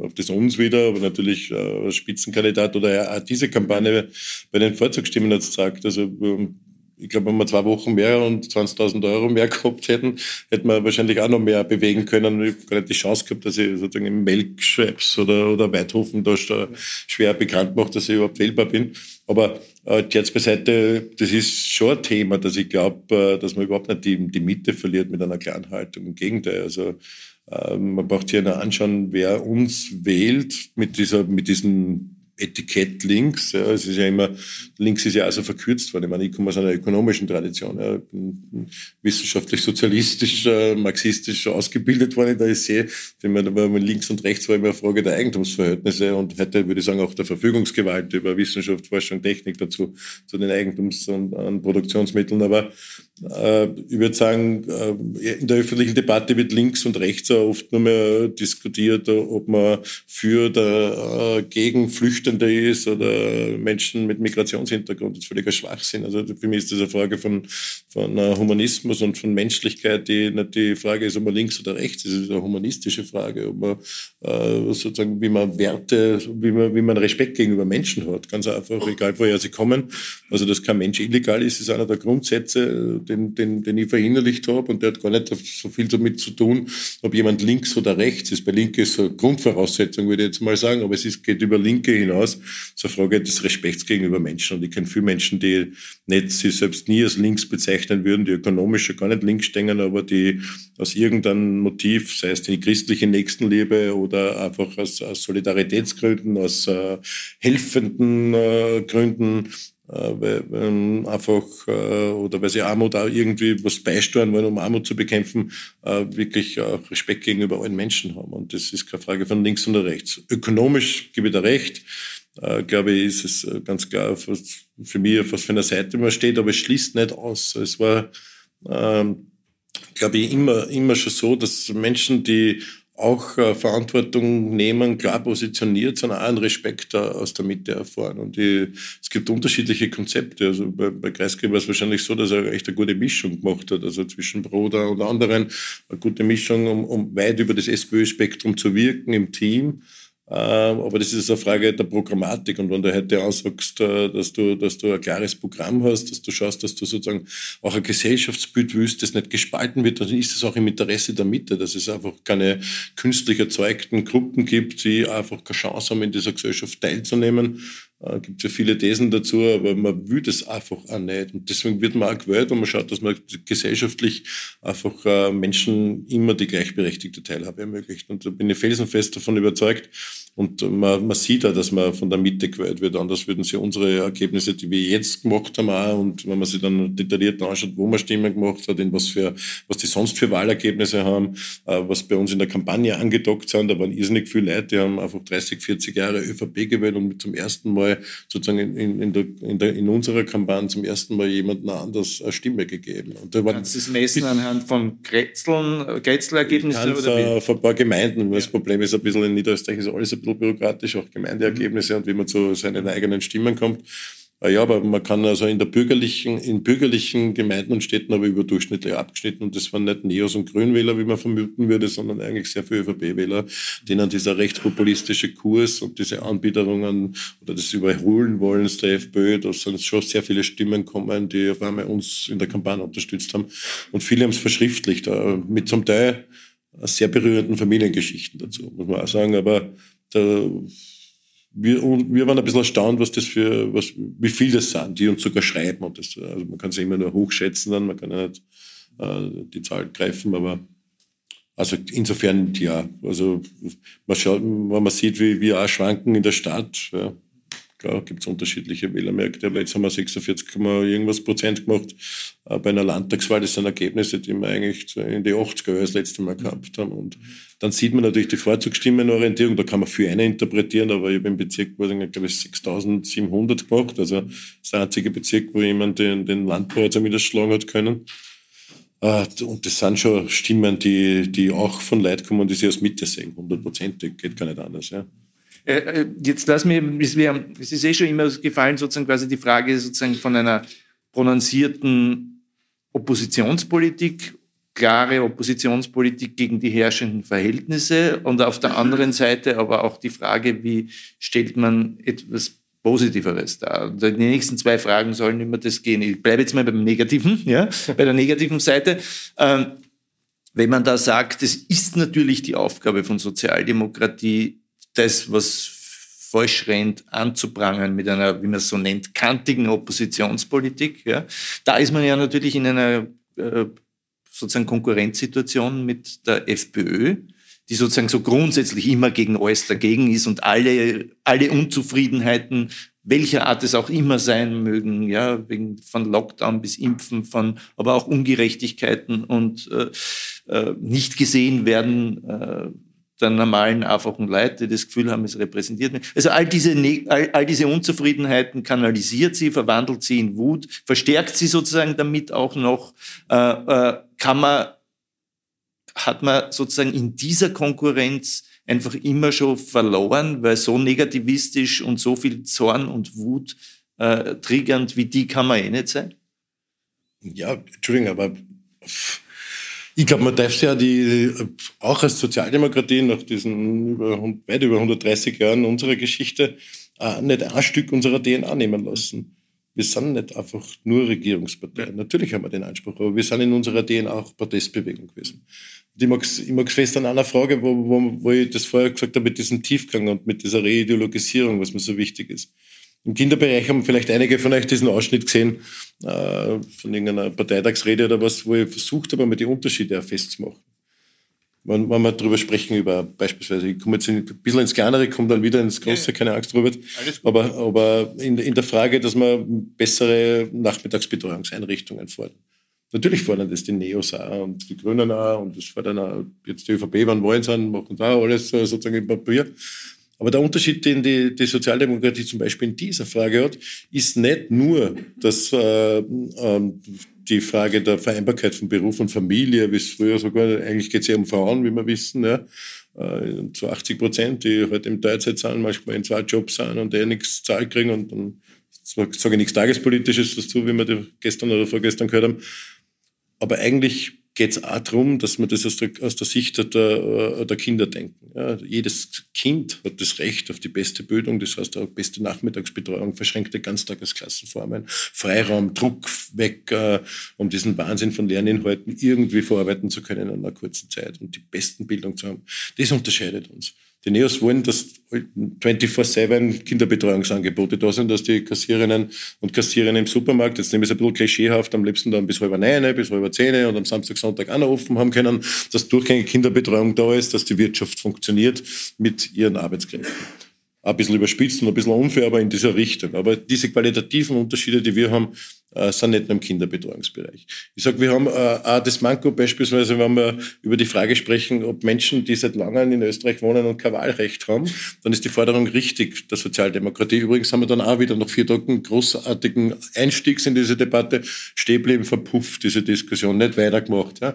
auf das uns wieder, aber natürlich äh, Spitzenkandidat oder auch diese Kampagne bei den Vorzugsstimmen jetzt sagt. Also ähm, ich glaube, wenn wir zwei Wochen mehr und 20.000 Euro mehr gehabt hätten, hätten wir wahrscheinlich auch noch mehr bewegen können. Ich habe gar nicht die Chance gehabt, dass ich sozusagen im Melkschwebs oder, oder Weidhofen da schwer bekannt mache, dass ich überhaupt wählbar bin. Aber äh, jetzt beiseite, das ist schon ein Thema, dass ich glaube, äh, dass man überhaupt nicht die, die Mitte verliert mit einer klaren Haltung. Im Gegenteil, also man braucht sich ja nur anschauen, wer uns wählt mit dieser, mit diesen Etikett links. Ja, es ist ja immer, links ist ja also verkürzt worden. Ich meine, ich komme aus einer ökonomischen Tradition. Ja, wissenschaftlich, sozialistisch, äh, marxistisch ausgebildet worden. Da ich sehe, wenn man, links und rechts war immer eine Frage der Eigentumsverhältnisse und heute würde ich sagen auch der Verfügungsgewalt über Wissenschaft, Forschung, Technik dazu, zu den Eigentums- und, und Produktionsmitteln. Aber äh, ich würde sagen, äh, in der öffentlichen Debatte wird links und rechts auch oft nur mehr diskutiert, ob man für oder äh, gegen Flüchtende ist oder Menschen mit Migrationshintergrund. Das ist völliger Schwachsinn. Also für mich ist das eine Frage von, von Humanismus und von Menschlichkeit, die nicht die Frage ist, ob man links oder rechts ist. Es ist eine humanistische Frage, ob man sozusagen, wie man Werte, wie man, wie man Respekt gegenüber Menschen hat. Ganz einfach, egal woher sie kommen. Also, dass kein Mensch illegal ist, ist einer der Grundsätze den, den, den ich verinnerlicht habe und der hat gar nicht so viel damit zu tun, ob jemand links oder rechts ist. Bei Linke ist eine Grundvoraussetzung, würde ich jetzt mal sagen, aber es ist, geht über Linke hinaus. Ist eine Frage des Respekts gegenüber Menschen. Und ich kenne viele Menschen, die nicht sich selbst nie als links bezeichnen würden, die ökonomisch schon gar nicht links stehen, aber die aus irgendeinem Motiv, sei es die christliche Nächstenliebe oder einfach aus, aus Solidaritätsgründen, aus äh, helfenden äh, Gründen weil, ähm, einfach äh, oder weil sie Armut auch irgendwie was beisteuern wollen, um Armut zu bekämpfen, äh, wirklich auch Respekt gegenüber allen Menschen haben. Und das ist keine Frage von links oder rechts. Ökonomisch gebe ich da recht. Äh, glaube ich, ist es äh, ganz klar für mich, auf was für einer Seite man steht, aber es schließt nicht aus. Es war, ähm, glaube ich, immer, immer schon so, dass Menschen, die auch äh, Verantwortung nehmen, klar positioniert, sondern auch einen Respekt äh, aus der Mitte erfahren. Und die, es gibt unterschiedliche Konzepte. Also bei, bei Kreisky war es wahrscheinlich so, dass er echt eine gute Mischung gemacht hat, also zwischen Broder und anderen eine gute Mischung, um, um weit über das SPÖ-Spektrum zu wirken im Team aber das ist eine Frage der Programmatik. Und wenn du heute aussagst, äh, dass du, dass du ein klares Programm hast, dass du schaust, dass du sozusagen auch ein Gesellschaftsbild willst, das nicht gespalten wird, dann ist es auch im Interesse der Mitte, dass es einfach keine künstlich erzeugten Gruppen gibt, die einfach keine Chance haben, in dieser Gesellschaft teilzunehmen. Äh, gibt ja viele Thesen dazu, aber man will das einfach auch nicht. Und deswegen wird man auch gewählt und man schaut, dass man gesellschaftlich einfach äh, Menschen immer die gleichberechtigte Teilhabe ermöglicht. Und da bin ich felsenfest davon überzeugt, und man, man sieht auch, dass man von der Mitte gewählt wird. Anders würden sie unsere Ergebnisse, die wir jetzt gemacht haben, auch, und wenn man sich dann detailliert anschaut, wo man Stimmen gemacht hat, in was für, was die sonst für Wahlergebnisse haben, äh, was bei uns in der Kampagne angedockt sind, da waren irrsinnig viele Leute, die haben einfach 30, 40 Jahre ÖVP gewählt und zum ersten Mal sozusagen in, in, der, in, der, in unserer Kampagne zum ersten Mal jemandem anders eine Stimme gegeben. Und da waren Kannst du das messen anhand von Grätzeln, Grätzlerergebnissen? Oder wie? ein paar Gemeinden. Ja. Das Problem ist ein bisschen in Niederösterreich ist alles ein bisschen bisschen bürokratisch, auch Gemeindeergebnisse und wie man zu seinen eigenen Stimmen kommt. Ah ja, aber man kann also in der bürgerlichen, in bürgerlichen Gemeinden und Städten aber überdurchschnittlich abgeschnitten. Und das waren nicht Neos und Grünwähler, wie man vermuten würde, sondern eigentlich sehr viele ÖVP-Wähler, denen dieser rechtspopulistische Kurs und diese Anbiederungen oder das Überholen wollens der FPÖ, da sind schon sehr viele Stimmen kommen, die auf einmal uns in der Kampagne unterstützt haben. Und viele haben es verschriftlicht, äh, mit zum Teil sehr berührenden Familiengeschichten dazu, muss man auch sagen, aber da, wir, wir waren ein bisschen erstaunt, was das für, was, wie viel das sind, die uns sogar schreiben. Und das, also man kann es immer nur hochschätzen, dann, man kann ja nicht äh, die Zahl greifen, aber also insofern ja. Also man schaut, wenn man sieht, wie wir auch schwanken in der Stadt, ja, Klar gibt es unterschiedliche Wählermärkte, aber jetzt haben wir 46, irgendwas Prozent gemacht. Äh, bei einer Landtagswahl, das sind Ergebnisse, die wir eigentlich in die 80er Jahre das letzte Mal gehabt haben. Und dann sieht man natürlich die Vorzugsstimmenorientierung, da kann man viel eine interpretieren, aber ich habe im Bezirk, ich glaube ich, 6700 gemacht. Also das ist der einzige Bezirk, wo jemand den, den Landbau jetzt wieder schlagen hat können. Äh, und das sind schon Stimmen, die, die auch von Leuten kommen, die sich aus Mitte sehen, hundertprozentig, geht gar nicht anders. Ja. Äh, äh, jetzt lass mir, es ist eh schon immer gefallen, sozusagen quasi die Frage sozusagen von einer prononcierten Oppositionspolitik, klare Oppositionspolitik gegen die herrschenden Verhältnisse und auf der anderen Seite aber auch die Frage, wie stellt man etwas Positiveres dar. Die nächsten zwei Fragen sollen immer das gehen. Ich bleibe jetzt mal beim Negativen, ja, bei der negativen Seite. Ähm, wenn man da sagt, es ist natürlich die Aufgabe von Sozialdemokratie, das, was falsch rennt, anzuprangern mit einer, wie man es so nennt, kantigen Oppositionspolitik. Ja. Da ist man ja natürlich in einer äh, sozusagen Konkurrenzsituation mit der FPÖ, die sozusagen so grundsätzlich immer gegen alles dagegen ist und alle, alle Unzufriedenheiten, welcher Art es auch immer sein mögen, ja, wegen, von Lockdown bis Impfen, von, aber auch Ungerechtigkeiten und äh, äh, nicht gesehen werden, äh, der normalen, einfachen Leute, die das Gefühl haben, es repräsentiert mich. Also all diese, ne-, all, all diese Unzufriedenheiten kanalisiert sie, verwandelt sie in Wut, verstärkt sie sozusagen damit auch noch, äh, äh, kann man, hat man sozusagen in dieser Konkurrenz einfach immer schon verloren, weil so negativistisch und so viel Zorn und Wut äh, triggernd wie die kann man eh nicht sein? Ja, Entschuldigung, aber ich glaube, man darf ja die, auch als Sozialdemokratie nach diesen über, weit über 130 Jahren unserer Geschichte äh, nicht ein Stück unserer DNA nehmen lassen. Wir sind nicht einfach nur Regierungspartei. Natürlich haben wir den Anspruch, aber wir sind in unserer DNA auch Protestbewegung gewesen. Und ich mag mag's fest an einer Frage, wo, wo, wo ich das vorher gesagt habe, mit diesem Tiefgang und mit dieser Reideologisierung, was mir so wichtig ist. Im Kinderbereich haben vielleicht einige von euch diesen Ausschnitt gesehen äh, von irgendeiner Parteitagsrede oder was, wo ich versucht habe, mal die Unterschiede auch festzumachen. Wenn, wenn wir darüber sprechen, über beispielsweise, ich komme jetzt ein bisschen ins Kleinere, komme dann wieder ins Große, keine Angst, Robert. Aber, aber in, in der Frage, dass wir bessere Nachmittagsbetreuungseinrichtungen fordern. Natürlich fordern das die Neos auch und die Grünen auch und das fordern auch jetzt die ÖVP, wann wollen sie, machen da alles sozusagen im Papier. Aber der Unterschied, den die, die Sozialdemokratie zum Beispiel in dieser Frage hat, ist nicht nur, dass äh, äh, die Frage der Vereinbarkeit von Beruf und Familie, wie es früher sogar, eigentlich geht es ja um Frauen, wie wir wissen, ja, äh, zu 80 Prozent, die heute halt im Teilzeit sind, manchmal in zwei Jobs sind und eh nichts zahlt kriegen und dann sage ich nichts Tagespolitisches dazu, wie wir gestern oder vorgestern gehört haben. Aber eigentlich geht es auch darum, dass man das aus der, aus der Sicht der, der Kinder denken. Ja, jedes Kind hat das Recht auf die beste Bildung, das heißt auch beste Nachmittagsbetreuung, verschränkte Ganztagesklassenformen, Freiraum, Druck weg, äh, um diesen Wahnsinn von Lerninhalten irgendwie verarbeiten zu können in einer kurzen Zeit und die besten Bildung zu haben. Das unterscheidet uns. Die Neos wollen, dass 24-7 Kinderbetreuungsangebote da sind, dass die Kassiererinnen und Kassierer im Supermarkt, jetzt nehme ich es ein bisschen klischeehaft, am liebsten dann bis halb neun, bis halb zehn und am Samstag, Sonntag auch noch offen haben können, dass durchgängige Kinderbetreuung da ist, dass die Wirtschaft funktioniert mit ihren Arbeitskräften ein bisschen überspitzt und ein bisschen unfair, aber in dieser Richtung. Aber diese qualitativen Unterschiede, die wir haben, äh, sind nicht nur im Kinderbetreuungsbereich. Ich sage, wir haben äh, auch das Manko beispielsweise, wenn wir über die Frage sprechen, ob Menschen, die seit langem in Österreich wohnen und kein Wahlrecht haben, dann ist die Forderung richtig der Sozialdemokratie. Übrigens haben wir dann auch wieder nach vier Tagen großartigen Einstiegs in diese Debatte stehen verpufft, diese Diskussion, nicht weitergemacht. Ja.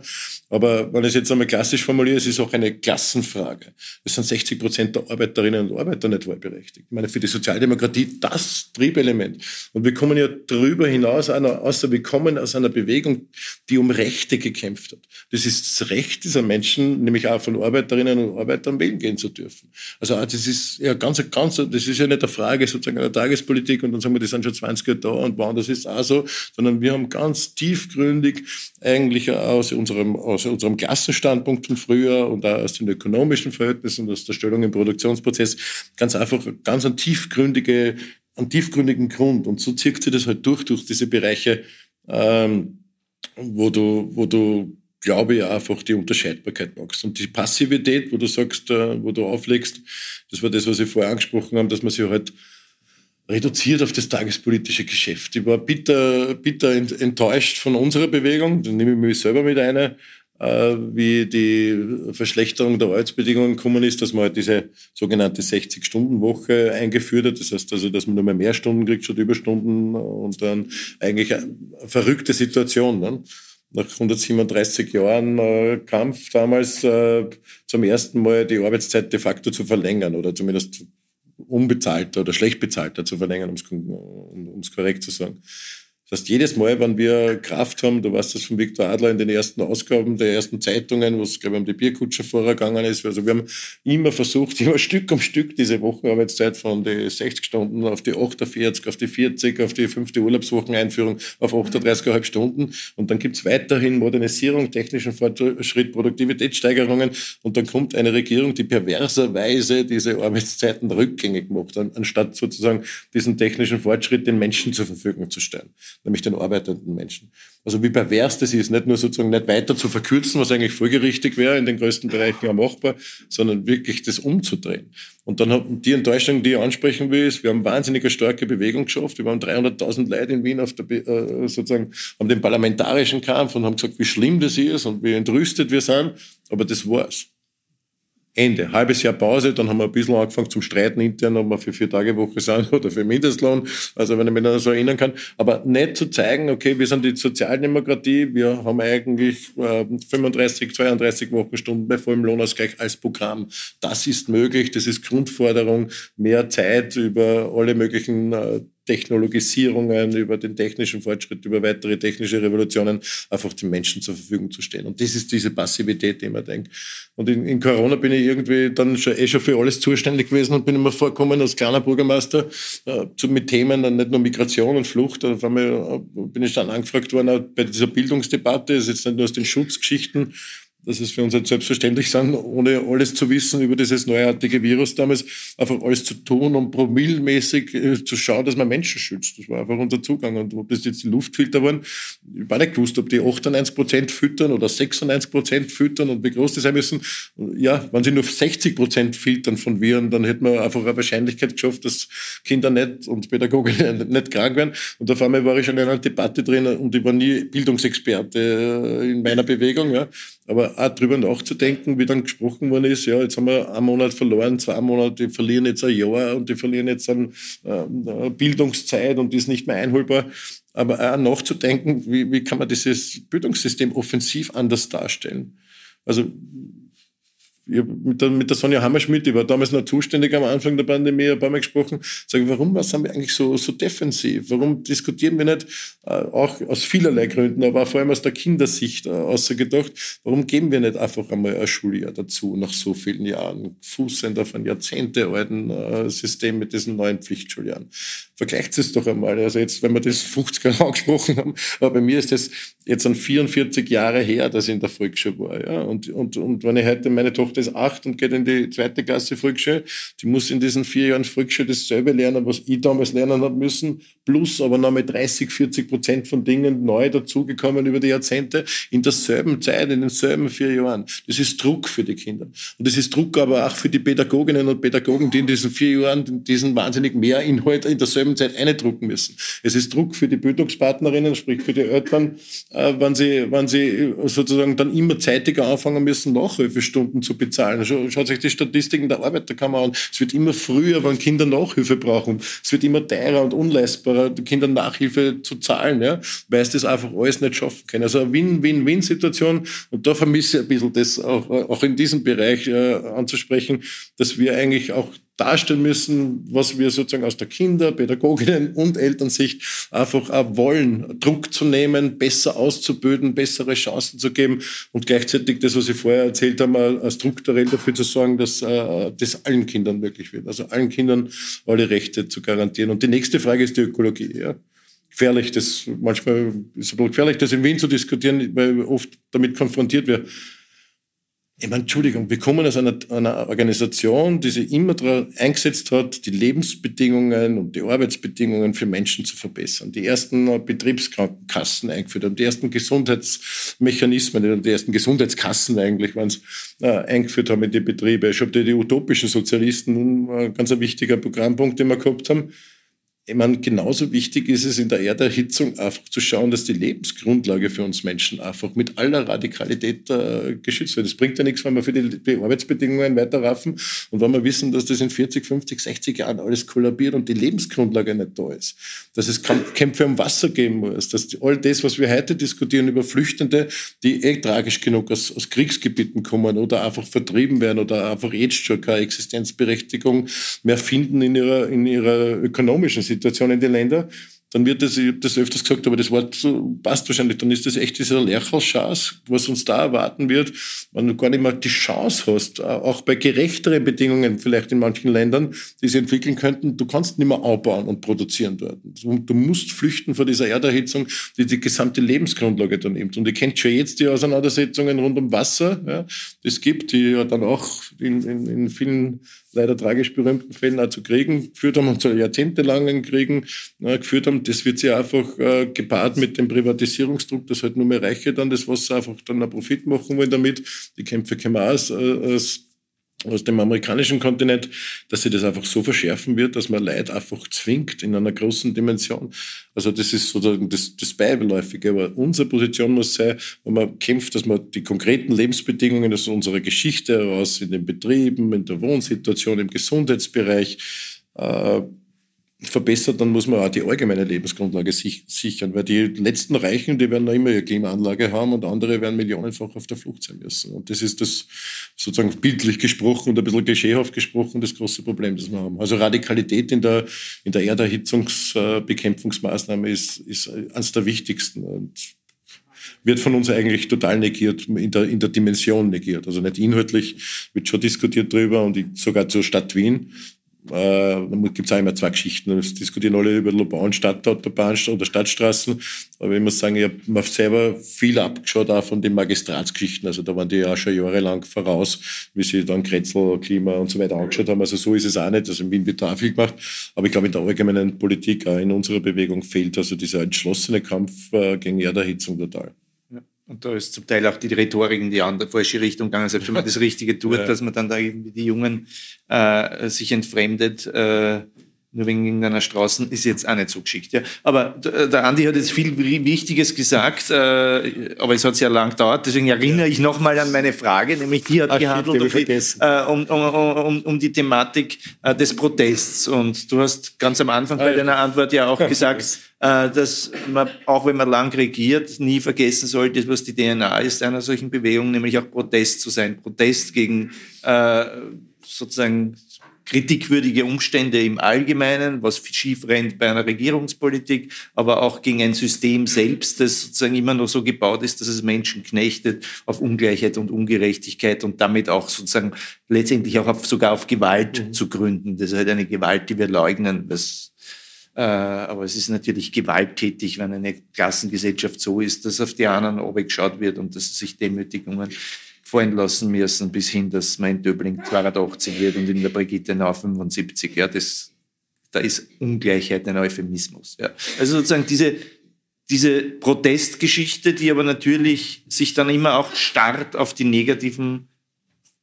Aber wenn ich es jetzt einmal klassisch formuliere, es ist auch eine Klassenfrage. Es sind 60 Prozent der Arbeiterinnen und Arbeiter nicht wahlberechtigt. Ich meine, für die Sozialdemokratie das Triebelement. Und wir kommen ja darüber hinaus, außer wir kommen aus einer Bewegung, die um Rechte gekämpft hat. Das ist das Recht dieser Menschen, nämlich auch von Arbeiterinnen und Arbeitern wählen gehen zu dürfen. Also das ist ja ganz, ganz, das ist ja nicht eine Frage sozusagen einer Tagespolitik und dann sagen wir, die sind schon 20 Jahre da und woanders ist auch so, sondern wir haben ganz tiefgründig eigentlich aus unserem, aus aus unserem Klassenstandpunkt von früher und auch aus den ökonomischen Verhältnissen und aus der Stellung im Produktionsprozess ganz einfach ganz einen, tiefgründige, einen tiefgründigen Grund. Und so zieht sich das halt durch, durch diese Bereiche, ähm, wo du, wo du glaube ich, einfach die Unterscheidbarkeit magst. Und die Passivität, wo du sagst, äh, wo du auflegst, das war das, was ich vorher angesprochen habe, dass man sich halt reduziert auf das tagespolitische Geschäft. Ich war bitter, bitter enttäuscht von unserer Bewegung, da nehme ich mich selber mit äh, wie die Verschlechterung der Arbeitsbedingungen gekommen ist, dass man halt diese sogenannte 60-Stunden-Woche eingeführt hat. Das heißt also, dass man nur mehr, mehr Stunden kriegt statt Überstunden und dann eigentlich eine verrückte Situation. Ne? Nach 137 Jahren äh, Kampf damals äh, zum ersten Mal die Arbeitszeit de facto zu verlängern oder zumindest unbezahlter oder schlecht bezahlter zu verlängern, um es korrekt zu sagen. Das heißt, jedes Mal, wenn wir Kraft haben, du weißt das von Viktor Adler in den ersten Ausgaben der ersten Zeitungen, wo es, glaube ich, um die Bierkutscher vorgegangen ist. Also wir haben immer versucht, immer Stück um Stück diese Wochenarbeitszeit von die 60 Stunden auf die 48, auf die 40, auf die fünfte Urlaubswocheneinführung auf 38,5 Stunden. Und dann gibt's weiterhin Modernisierung, technischen Fortschritt, Produktivitätssteigerungen. Und dann kommt eine Regierung, die perverserweise diese Arbeitszeiten rückgängig macht, anstatt sozusagen diesen technischen Fortschritt den Menschen zur Verfügung zu stellen nämlich den arbeitenden Menschen. Also wie pervers das ist, nicht nur sozusagen nicht weiter zu verkürzen, was eigentlich folgerichtig wäre, in den größten Bereichen ja machbar, sondern wirklich das umzudrehen. Und dann hat die Enttäuschung, die ich ansprechen will, ist, wir haben wahnsinnig eine starke Bewegung geschafft. Wir waren 300.000 Leute in Wien auf der, äh, sozusagen, haben den parlamentarischen Kampf und haben gesagt, wie schlimm das ist und wie entrüstet wir sind. Aber das war's. Ende. Halbes Jahr Pause, dann haben wir ein bisschen angefangen zum Streiten intern, ob wir für vier Tage Woche sind oder für Mindestlohn. Also wenn ich mich noch so erinnern kann. Aber nicht zu zeigen, okay, wir sind die Sozialdemokratie, wir haben eigentlich äh, 35, 32 Wochenstunden bei vollem Lohnausgleich als Programm. Das ist möglich, das ist Grundforderung, mehr Zeit über alle möglichen äh, Technologisierungen, über den technischen Fortschritt, über weitere technische Revolutionen einfach den Menschen zur Verfügung zu stehen. Und das ist diese Passivität, die man denkt. Und in, in Corona bin ich irgendwie dann schon, eh schon für alles zuständig gewesen und bin immer vorgekommen als kleiner Bürgermeister äh, zu, mit Themen, dann nicht nur Migration und Flucht. Auf einmal äh, bin ich dann angefragt worden, auch bei dieser Bildungsdebatte, ist jetzt nicht nur aus den Schutzgeschichten, dass es für uns halt selbstverständlich sind, ohne alles zu wissen über dieses neuartige Virus damals, einfach alles zu tun, um promillmäßig äh, zu schauen, dass man Menschen schützt. Das war einfach unser Zugang. Und ob das jetzt die Luftfilter waren, ich habe nicht gewusst, ob die 98 Prozent füttern oder 96 Prozent füttern und wie groß die sein müssen. Ja, wenn sie nur 60 Prozent filtern von Viren, dann hätten wir einfach eine Wahrscheinlichkeit geschafft, dass Kinder nicht und Pädagogen nicht krank werden. Und auf einmal war ich schon in einer Debatte drin und ich war nie Bildungsexperte äh, in meiner Bewegung. Ja. Aber auch drüber nachzudenken, wie dann gesprochen worden ist, ja, jetzt haben wir einen Monat verloren, zwei Monate, die verlieren jetzt ein Jahr und die verlieren jetzt an äh, Bildungszeit und die ist nicht mehr einholbar. Aber auch nachzudenken, wie, wie kann man dieses Bildungssystem offensiv anders darstellen. Also mit der, mit der Sonja Hammerschmidt, die war damals noch zuständig am Anfang der Pandemie, ein paar Mal gesprochen, sage, warum was sind wir eigentlich so, so defensiv? Warum diskutieren wir nicht, äh, auch aus vielerlei Gründen, aber vor allem aus der Kindersicht äh, außergedacht, warum geben wir nicht einfach einmal ein Schuljahr dazu, nach so vielen Jahren, fußend auf ein jahrzehntealten äh, System mit diesen neuen Pflichtschuljahren? Vergleicht es doch einmal. Also jetzt, wenn wir das 50 Jahre angesprochen haben, aber bei mir ist das jetzt an 44 Jahre her, dass ich in der Volksschule war. Ja? Und, und, und wenn ich heute, meine Tochter ist acht und geht in die zweite Klasse Volksschule, die muss in diesen vier Jahren Volksschule dasselbe lernen, was ich damals lernen habe müssen, plus aber noch mit 30, 40 Prozent von Dingen neu dazugekommen über die Jahrzehnte, in derselben Zeit, in denselben vier Jahren. Das ist Druck für die Kinder. Und das ist Druck aber auch für die Pädagoginnen und Pädagogen, die in diesen vier Jahren diesen wahnsinnig mehr Inhalt in derselben Zeit eindrucken müssen. Es ist Druck für die Bildungspartnerinnen, sprich für die Eltern, äh, wenn sie, wenn sie sozusagen dann immer zeitiger anfangen müssen, Nachhilfestunden zu bezahlen. Schaut sich die Statistiken der Arbeiterkammer an. Es wird immer früher, wenn Kinder Nachhilfe brauchen. Es wird immer teurer und unleistbarer, Kindern Nachhilfe zu zahlen, ja, weil sie das einfach alles nicht schaffen können. Also eine Win-Win-Win-Situation. Und da vermisse ich ein bisschen das auch, auch in diesem Bereich äh, anzusprechen, dass wir eigentlich auch darstellen müssen, was wir sozusagen aus der Kinder-, Pädagoginnen- und Elternsicht einfach auch wollen, Druck zu nehmen, besser auszubilden, bessere Chancen zu geben und gleichzeitig das, was ich vorher erzählt habe, strukturell dafür zu sorgen, dass äh, das allen Kindern möglich wird. Also allen Kindern alle Rechte zu garantieren. Und die nächste Frage ist die Ökologie. Ja gefährlich, das manchmal ist es gefährlich, das in Wien zu diskutieren, weil oft damit konfrontiert wird ich meine, Entschuldigung, wir kommen aus einer, einer Organisation, die sich immer eingesetzt hat, die Lebensbedingungen und die Arbeitsbedingungen für Menschen zu verbessern. Die ersten Betriebskrankenkassen eingeführt haben, die ersten Gesundheitsmechanismen, die ersten Gesundheitskassen eigentlich waren es, äh, eingeführt haben in die Betriebe. Schon die, die utopischen Sozialisten, äh, ganz ein wichtiger Programmpunkt, den wir gehabt haben ich meine, genauso wichtig ist es in der Erderhitzung einfach zu schauen, dass die Lebensgrundlage für uns Menschen einfach mit aller Radikalität äh, geschützt wird. Es bringt ja nichts, wenn wir für die, Arbeitsbedingungen weiterraffen und wenn wir wissen, dass das in 40, 50, 60 Jahren alles kollabiert und die Lebensgrundlage nicht da ist. Dass es Kämpfe um Wasser geben muss, dass die, all das, was wir heute diskutieren über Flüchtende, die eh tragisch genug aus, aus Kriegsgebieten kommen oder einfach vertrieben werden oder einfach jetzt schon keine Existenzberechtigung mehr finden in ihrer, in ihrer ökonomischen Situation Situation in den Ländern, dann wird das, ich habe das öfters gesagt, aber das Wort passt wahrscheinlich, dann ist das echt dieser Lerchelschas, was uns da erwarten wird, wenn du gar nicht mehr die Chance hast, auch bei gerechteren Bedingungen vielleicht in manchen Ländern, die sie entwickeln könnten, du kannst nicht mehr aufbauen und produzieren dort. Du musst flüchten vor dieser Erderhitzung, die die gesamte Lebensgrundlage dann nimmt. Und ihr kennt schon jetzt die Auseinandersetzungen rund um Wasser, ja, das gibt, die ja dann auch in, in, in vielen leider tragisch berühmten Fällen auch zu Kriegen geführt haben und zu jahrzehntelangen Kriegen äh, geführt haben. Das wird sich einfach äh, gepaart mit dem Privatisierungsdruck, dass halt nur mehr Reiche dann das Wasser einfach dann einen Profit machen wollen damit. Die Kämpfe kommen aus, äh, aus aus dem amerikanischen Kontinent, dass sie das einfach so verschärfen wird, dass man Leid einfach zwingt in einer großen Dimension. Also das ist sozusagen das, das Beibeläufige. Aber unsere Position muss sein, wenn man kämpft, dass man die konkreten Lebensbedingungen aus unserer Geschichte heraus in den Betrieben, in der Wohnsituation, im Gesundheitsbereich, äh, verbessert, dann muss man auch die allgemeine Lebensgrundlage sich, sichern, weil die letzten Reichen, die werden noch immer ihre Klimaanlage haben und andere werden millionenfach auf der Flucht sein müssen. Und das ist das sozusagen bildlich gesprochen und ein bisschen klischeehaft gesprochen das große Problem, das wir haben. Also Radikalität in der, in der Erderhitzungsbekämpfungsmaßnahme ist, ist eines der wichtigsten und wird von uns eigentlich total negiert, in der, in der Dimension negiert. Also nicht inhaltlich, wird schon diskutiert drüber und sogar zur Stadt Wien äh, da gibt es auch immer zwei Geschichten. Das diskutieren alle über Lobau und Stadtautobahn oder Stadtstraßen. Aber ich muss sagen, ich habe mir selber viel abgeschaut auch von den Magistratsgeschichten. Also da waren die ja schon jahrelang voraus, wie sie dann Kretzel, Klima und so weiter angeschaut haben. Also so ist es auch nicht. Also in Wien wird da auch viel gemacht. Aber ich glaube, in der allgemeinen Politik, auch in unserer Bewegung fehlt also dieser entschlossene Kampf äh, gegen Erderhitzung total. Und da ist zum Teil auch die Rhetorik in die andere falsche Richtung gegangen, selbst wenn man das Richtige tut, ja. dass man dann da irgendwie die Jungen äh, sich entfremdet, äh, nur wegen irgendeiner Straßen, ist jetzt auch nicht so geschickt. Ja. Aber der Andi hat jetzt viel Wichtiges gesagt, äh, aber es hat sehr lang gedauert, deswegen erinnere ich nochmal an meine Frage, nämlich die hat Ach, gehandelt um die, äh, um, um, um, um, die Thematik äh, des Protests. Und du hast ganz am Anfang bei deiner Antwort ja auch gesagt, äh, dass man, auch wenn man lang regiert, nie vergessen sollte, was die DNA ist einer solchen Bewegung, nämlich auch Protest zu sein. Protest gegen äh, sozusagen kritikwürdige Umstände im Allgemeinen, was schief rennt bei einer Regierungspolitik, aber auch gegen ein System selbst, das sozusagen immer noch so gebaut ist, dass es Menschen knechtet auf Ungleichheit und Ungerechtigkeit und damit auch sozusagen letztendlich auch auf, sogar auf Gewalt mhm. zu gründen. Das ist halt eine Gewalt, die wir leugnen, was Äh, aber es ist natürlich gewalttätig, wenn eine Klassengesellschaft so ist, dass auf die anderen geschaut wird und dass sich Demütigungen fallen lassen müssen, bis hin, dass man in Döbling 280 wird und in der Brigitte Nau 75. Ja, das, da ist Ungleichheit ein Euphemismus. Ja. Also sozusagen diese, diese Protestgeschichte, die aber natürlich sich dann immer auch starrt auf die negativen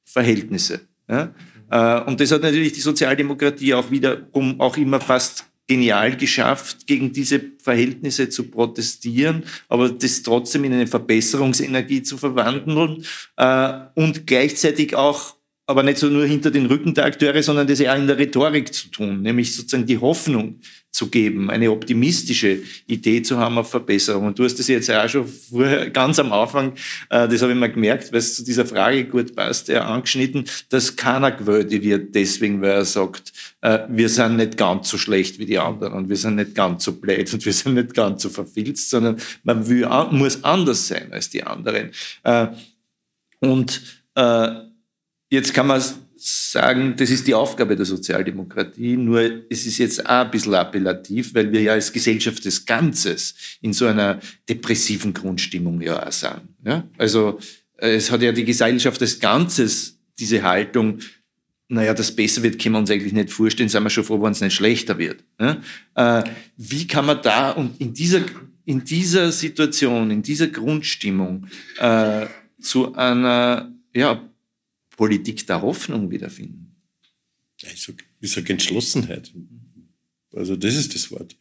Verhältnisse. Ja. Äh, und das hat natürlich die Sozialdemokratie auch wiederum auch immer fast genial geschafft, gegen diese Verhältnisse zu protestieren, aber das trotzdem in eine Verbesserungsenergie zu verwandeln äh, und gleichzeitig auch aber nicht so nur hinter den Rücken der Akteure, sondern das ja auch in der Rhetorik zu tun, nämlich sozusagen die Hoffnung zu geben, eine optimistische Idee zu haben auf Verbesserung. Und du hast das jetzt ja auch schon vorher, ganz am Anfang, äh, das habe ich mal gemerkt, weil es zu dieser Frage gut passt, ja, angeschnitten, dass keiner gewählt wird deswegen, weil er sagt, äh, wir sind nicht ganz so schlecht wie die anderen und wir sind nicht ganz so blöd und wir sind nicht ganz so verfilzt, sondern man will, muss anders sein als die anderen. Äh, und äh, Jetzt kann man sagen, das ist die Aufgabe der Sozialdemokratie, nur es ist jetzt auch ein bisschen appellativ, weil wir ja als Gesellschaft des Ganzes in so einer depressiven Grundstimmung ja auch sind. Ja? Also es hat ja die Gesellschaft des Ganzes diese Haltung, naja, das besser wird, können wir uns eigentlich nicht vorstellen, sind wir schon froh, wenn es nicht schlechter wird. Ja? Äh, wie kann man da und in dieser, in dieser Situation, in dieser Grundstimmung äh, zu einer ja, Politik der Hoffnung wiederfinden? Ich sage sag Entschlossenheit. Also das ist das Wort.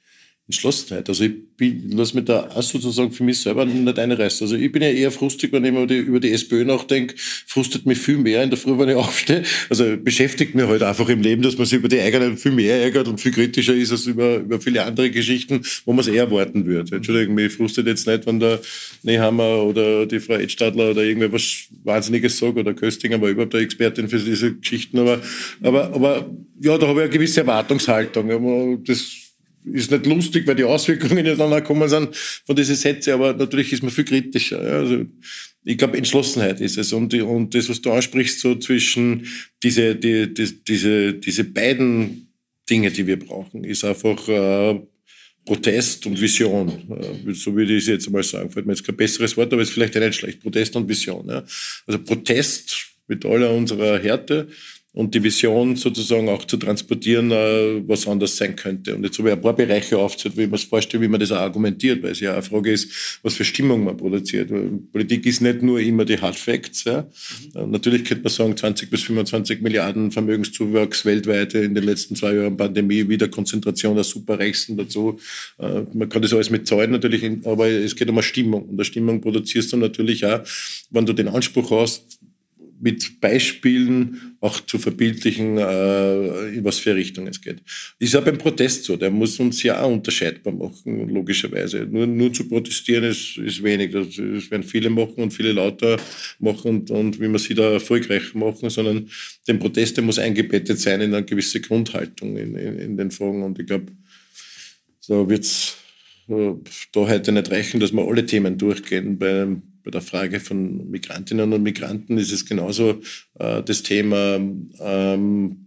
Entschlossenheit. Also ich bin, lass mich da auch sozusagen für mich selber nicht einreißen. Also ich bin ja eher frustig, wenn ich über die, über die SPÖ nachdenke, frustet mich viel mehr in der Früh, wenn ich aufstehe. Also beschäftigt mich halt einfach im Leben, dass man sich über die eigenen viel mehr ärgert und viel kritischer ist als über, über viele andere Geschichten, wo man es eher erwarten würde. Entschuldigung, mich frustet jetzt nicht, wenn der Nehammer oder die Frau Edstadler oder irgendwer was Wahnsinniges sagt oder Köstinger war überhaupt der Expertin für diese Geschichten, aber, aber, aber ja, da habe ich eine gewisse Erwartungshaltung. Das ist nicht lustig, weil die Auswirkungen ja dann auch kommen sind von diesen Sätzen, aber natürlich ist man viel kritischer. Ja. Also ich glaube, Entschlossenheit ist es. Und, und das, was du ansprichst, so zwischen diese, die, die, diese, diese beiden Dinge, die wir brauchen, ist einfach äh, Protest und Vision. Äh, so würde ich es jetzt einmal sagen. Fällt mir jetzt kein besseres Wort, aber es ist vielleicht nicht schlecht. Protest und Vision. Ja. Also Protest mit aller unserer Härte und die Vision sozusagen auch zu transportieren, äh, was anders sein könnte. Und jetzt habe ich ein paar Bereiche aufgezählt, wie man es vorstellt, wie man das auch argumentiert, weil es ja eine Frage ist, was für Stimmung man produziert. Politik ist nicht nur immer die Hard Facts. Ja. Mhm. Natürlich könnte man sagen, 20 bis 25 Milliarden Vermögenszuwachs weltweit in den letzten zwei Jahren Pandemie, wieder Konzentration der Superreichsten dazu. Äh, man kann das alles mit Zahlen natürlich, aber es geht um eine Stimmung. Und eine Stimmung produzierst du natürlich auch, wenn du den Anspruch hast, mit Beispielen auch zu verbildlichen, äh, in was für Richtung es geht. Ist ja beim Protest so, der muss uns ja auch unterscheidbar machen, logischerweise. Nur, nur zu protestieren ist, ist wenig. Das, das werden viele machen und viele lauter machen und, und wie man sie da erfolgreich machen, sondern der Protest, der muss eingebettet sein in eine gewisse Grundhaltung in, in, in den Fragen. Und ich glaube, so wird's äh, da heute nicht reichen, dass wir alle Themen durchgehen. Beim bei der Frage von Migrantinnen und Migranten ist es genauso äh, das Thema, ähm,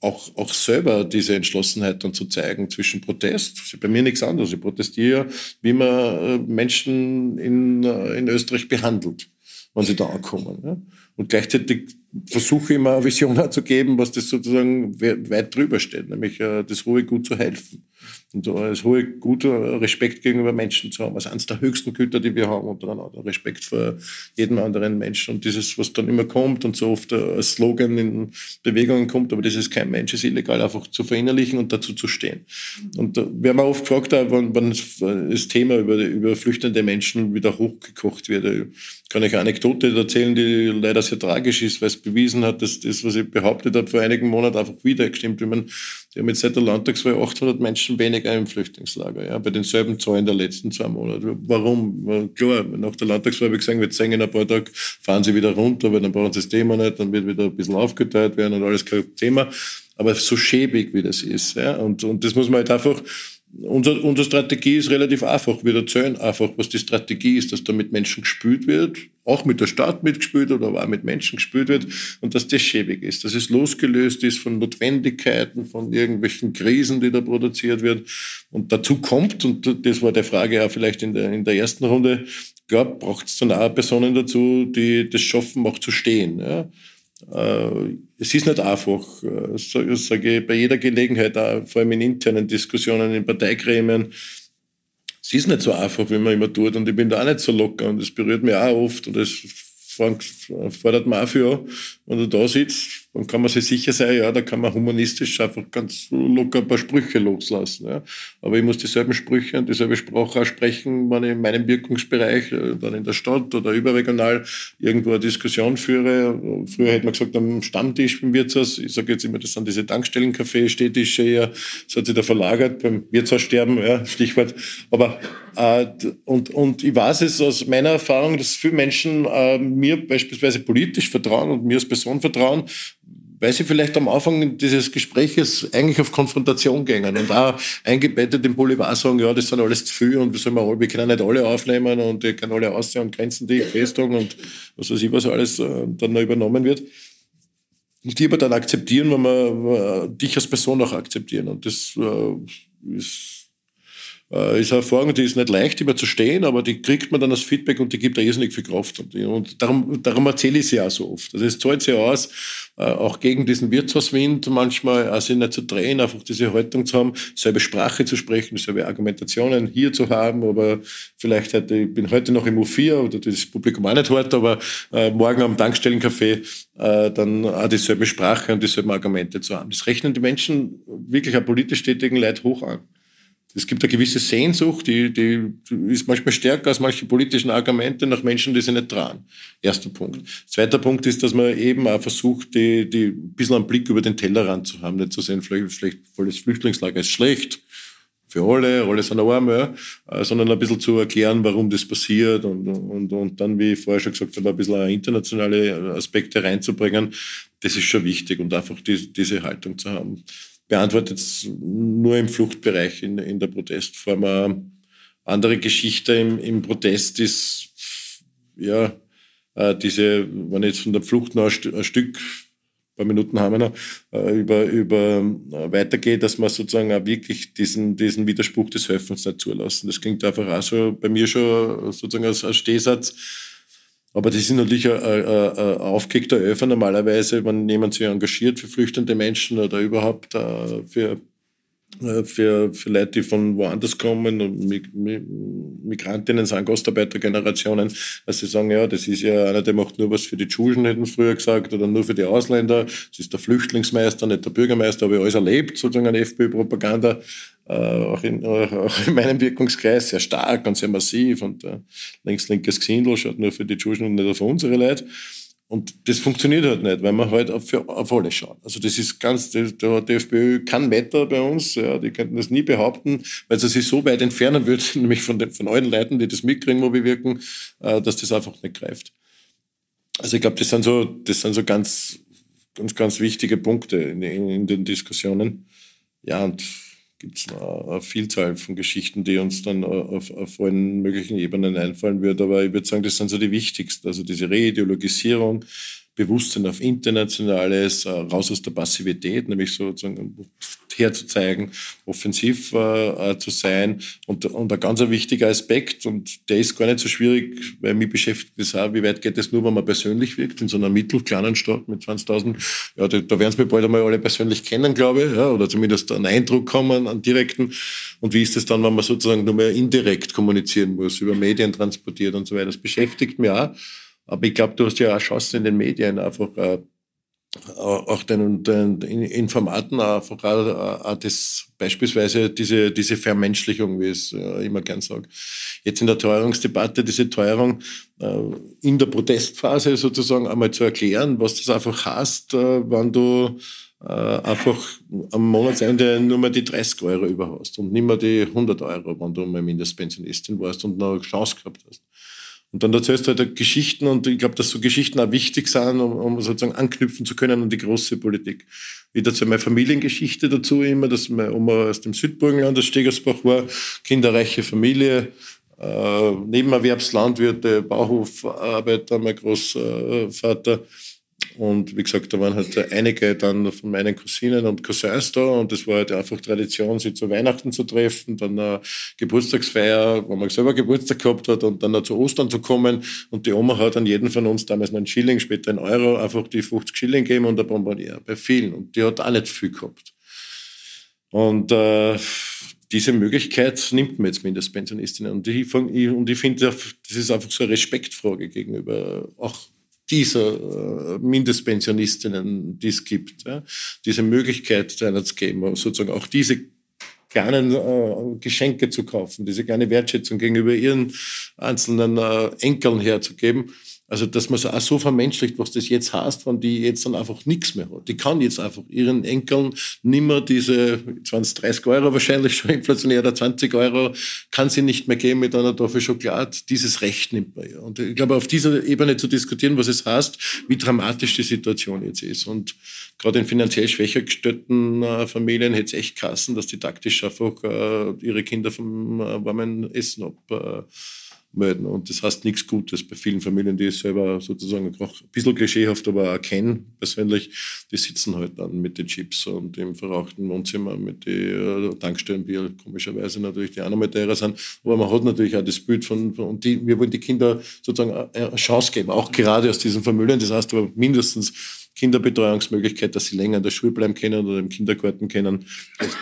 auch, auch selber diese Entschlossenheit dann zu zeigen zwischen Protest. Das ist bei mir nichts anderes. Ich protestiere, wie man äh, Menschen in, äh, in Österreich behandelt, wenn sie da ankommen. Ja? Und gleichzeitig versuche immer eine Vision zu geben, was das sozusagen weit drüber steht, nämlich äh, das hohe Gut zu helfen. Und das hohe Gut, äh, Respekt gegenüber Menschen zu haben, als eines der höchsten Güter, die wir haben, untereinander. Respekt vor jedem anderen Menschen. Und dieses, was dann immer kommt und so oft äh, als Slogan in Bewegungen kommt, aber das ist kein Mensch, ist illegal, einfach zu verinnerlichen und dazu zu stehen. Und wir haben oft gefragt, wann, wann das Thema über, über flüchtende Menschen wieder hochgekocht wird kann ich eine Anekdote erzählen, die leider sehr tragisch ist, weil es bewiesen hat, dass das, was ich behauptet habe vor einigen Monaten, einfach wieder gestimmt. Die haben jetzt seit der Landtagswahl 800 Menschen weniger im Flüchtlingslager, ja, bei denselben Zahlen der letzten zwei Monate. Warum? Klar, nach der Landtagswahl habe ich gesagt, wir zeigen in ein paar Tagen, fahren sie wieder runter, weil dann brauchen sie das Thema nicht, dann wird wieder ein bisschen aufgeteilt werden und alles kein Thema. Aber so schäbig, wie das ist, ja, und, und das muss man halt einfach, Unsere, unsere Strategie ist relativ einfach. Wir erzählen einfach, was die Strategie ist, dass da mit Menschen gespült wird, auch mit der Stadt mitgespült wird, aber auch mit Menschen gespült wird und dass das schäbig ist, dass es losgelöst ist von Notwendigkeiten, von irgendwelchen Krisen, die da produziert wird. Und dazu kommt, und das war der Frage auch vielleicht in der, in der ersten Runde, gab, braucht es dann auch Personen dazu, die das schaffen, auch zu stehen. Ja? Äh, es ist nicht einfach, äh, sage ich bei jeder Gelegenheit, auch vor allem in internen Diskussionen, in Parteigremien. Es ist nicht so einfach, wie man immer tut und ich bin da auch nicht so locker und es berührt mich auch oft und es fordert man auch für, wenn du da sitzt, dann kann man sich sicher sein, ja, da kann man humanistisch einfach ganz locker ein paar Sprüche loslassen. Ja. Aber ich muss dieselben Sprüche und dieselbe Sprache auch sprechen, wenn ich in meinem Wirkungsbereich, äh, dann in der Stadt oder überregional irgendwo eine Diskussion führe. Früher hätte man gesagt, am Stammtisch beim Wirtshaus, ich sage jetzt immer, das sind diese Tankstellencafé, Städtische eher, das hat sich da verlagert beim Wirtshaussterben, ja, Stichwort. Aber äh, und, und ich weiß es aus meiner Erfahrung, dass viele Menschen äh, mir beispielsweise politisch vertrauen und mir als Person vertrauen, weil sie vielleicht am Anfang dieses Gespräches eigentlich auf Konfrontation gingen und auch eingebettet im Boulevard sagen, ja, das sind alles zu viel und wir, sollen wir, wir können nicht alle aufnehmen und wir können alle aussehen und Grenzen, die festtragen und was weiß ich, was alles äh, dann noch übernommen wird. Und die aber dann akzeptieren, wenn wir äh, dich als Person auch akzeptieren. Und das äh, ist äh, ist eine Erfahrung, die ist nicht leicht immer zu stehen, aber die kriegt man dann als Feedback und die gibt da irrsinnig viel Kraft. Und, und darum, darum erzähle ich sie auch so oft. Also es zahlt sich aus, äh, auch gegen diesen Wirtshauswind manchmal sich nicht zu drehen, einfach diese Haltung zu haben, selbe Sprache zu sprechen, selbe Argumentationen hier zu haben, aber vielleicht heute, ich bin heute noch im U4 oder das Publikum auch nicht hart, aber äh, morgen am Tankstellencafé äh, dann auch dieselbe Sprache und dieselben Argumente zu haben. Das rechnen die Menschen wirklich auch politisch tätigen Leute hoch an es gibt eine gewisse Sehnsucht, die, die ist manchmal stärker als manche politischen Argumente nach Menschen, die sich nicht trauen. Erster Punkt. Zweiter Punkt ist, dass man eben auch versucht, die, die ein bisschen einen Blick über den Tellerrand zu haben, nicht zu sehen, vielleicht, vielleicht volles Flüchtlingslager ist schlecht für alle, alle sind arm, ja, äh, sondern ein bisschen zu erklären, warum das passiert und, und, und dann, wie ich vorher schon gesagt habe, ein bisschen internationale Aspekte reinzubringen, das ist schon wichtig und einfach die, diese Haltung zu haben beantwortet nur im Fluchtbereich in, in der Protestform. Eine andere Geschichte im, im Protest ist, ja, äh, diese, wenn ich jetzt von der Flucht noch ein, Stück, ein paar Minuten haben wir noch, äh, über, über äh, weitergeht, dass man sozusagen auch wirklich diesen, diesen Widerspruch des Helfens nicht zulassen. Das klingt einfach auch so bei mir schon sozusagen als, als Stehsatz aber das ist natürlich ein, ein, ein aufgekickter Öfer normalerweise, wenn jemand sich engagiert für flüchtende Menschen oder überhaupt äh, für, äh, für, für Leute, die von woanders kommen Migrantinnen sind Gastarbeitergenerationen, dass sie sagen, ja, das ist ja einer, der macht nur was für die Schulen, hätten früher gesagt, oder nur für die Ausländer. Das ist der Flüchtlingsmeister, nicht der Bürgermeister, habe ich alles erlebt, sozusagen eine FPÖ-Propaganda. Äh, auch, in, auch in meinem Wirkungskreis sehr stark und sehr massiv und äh, links-linkes Gesindel schaut nur für die Tschuschen und nicht auf unsere Leute. Und das funktioniert halt nicht, weil man halt auf, auf alle schaut. Also das ist ganz, der, der FPÖ kann Wetter bei uns, ja, die könnten das nie behaupten, weil sie sich so weit entfernen würde, nämlich von, den, von allen Leuten, die das mitkriegen, wo wir wirken, äh, dass das einfach nicht greift. Also ich glaube, das sind so, das sind so ganz, ganz, ganz wichtige Punkte in, in, in den Diskussionen. Ja, und gibt es eine Vielzahl von Geschichten, die uns dann auf, auf allen möglichen Ebenen einfallen wird. Aber ich würde sagen, das sind so die wichtigsten. Also diese Reideologisierung, Bewusstsein auf Internationales, äh, raus aus der Passivität, nämlich sozusagen herzuzeigen, offensiv äh, zu sein. Und, und ein ganz wichtiger Aspekt, und der ist gar nicht so schwierig, weil mich beschäftigt das auch, wie weit geht es nur, wenn man persönlich wirkt, in so einer mittelkleinen Stadt mit 20.000. Ja, da, da werden es mir bald einmal alle persönlich kennen, glaube ich, ja, oder zumindest einen Eindruck kommen, einen direkten. Und wie ist es dann, wenn man sozusagen nur mehr indirekt kommunizieren muss, über Medien transportiert und so weiter. Das beschäftigt mich auch. Aber ich glaube, du hast ja auch Chancen in den Medien einfach äh, auch den, den Informaten auch das, beispielsweise diese, diese Vermenschlichung, wie ich es äh, immer gern sage. Jetzt in der Teuerungsdebatte diese Teuerung äh, in der Protestphase sozusagen einmal zu erklären, was das einfach heißt, äh, wenn du äh, einfach am Monatsende nur mehr die 30 Euro über hast und nicht mehr die 100 Euro, wenn du mal Mindestpensionistin warst und noch eine Chance gehabt hast. Und dann erzählst du halt Geschichten und ich glaube, dass so Geschichten auch wichtig sind, um, um sozusagen anknüpfen zu können an die große Politik. Ich dazu meine Familiengeschichte dazu immer, dass meine Oma aus dem Südburgenland, aus Stegersbach war, kinderreiche Familie, äh, Nebenerwerbslandwirte, Bauhofarbeiter, mein Großvater. Und wie gesagt, da waren halt einige dann von meinen Cousinen und Cousins da und das war halt einfach Tradition, sie zu Weihnachten zu treffen, dann eine Geburtstagsfeier, wo man selber Geburtstag gehabt hat und dann noch zu Ostern zu kommen. Und die Oma hat an jeden von uns damals einen Schilling, später einen Euro, einfach die 50 Schilling gegeben und ein Bonbonier, bei vielen. Und die hat auch nicht viel gehabt. Und äh, diese Möglichkeit nimmt mir jetzt Mindestpensionistinnen und ich, und ich finde, das ist einfach so eine Respektfrage gegenüber auch dieser äh, Mindestpensionistinnen, die es gibt, diese Möglichkeit geben, sozusagen auch diese kleinen äh, Geschenke zu kaufen, diese kleine Wertschätzung gegenüber ihren einzelnen äh, Enkeln herzugeben. Also, dass man so auch so vermenschlicht, was das jetzt heißt, wenn die jetzt dann einfach nichts mehr hat. Die kann jetzt einfach ihren Enkeln nimmer diese 20, 30 Euro wahrscheinlich schon inflationär oder 20 Euro, kann sie nicht mehr geben mit einer Tafel Schokolade. Dieses Recht nimmt man ja. Und ich glaube, auf dieser Ebene zu diskutieren, was es heißt, wie dramatisch die Situation jetzt ist. Und gerade in finanziell schwächer gestellten äh, Familien hätte es echt krassen, dass die taktisch einfach äh, ihre Kinder vom äh, warmen Essen ab melden. Und das heißt nichts Gutes bei vielen Familien, die ich selber sozusagen auch ein bisschen klischeehaft, aber auch kenne persönlich, die sitzen halt dann mit den Chips und im verrauchten Wohnzimmer mit den äh, Tankstellenbier, komischerweise natürlich, die auch noch mal teurer sind. Aber man hat natürlich auch das Bild von, von und die, wir wollen die Kinder sozusagen eine Chance geben, auch gerade aus diesen Familien. Das heißt aber mindestens Kinderbetreuungsmöglichkeit, dass sie länger in der Schule bleiben können oder im Kindergarten können,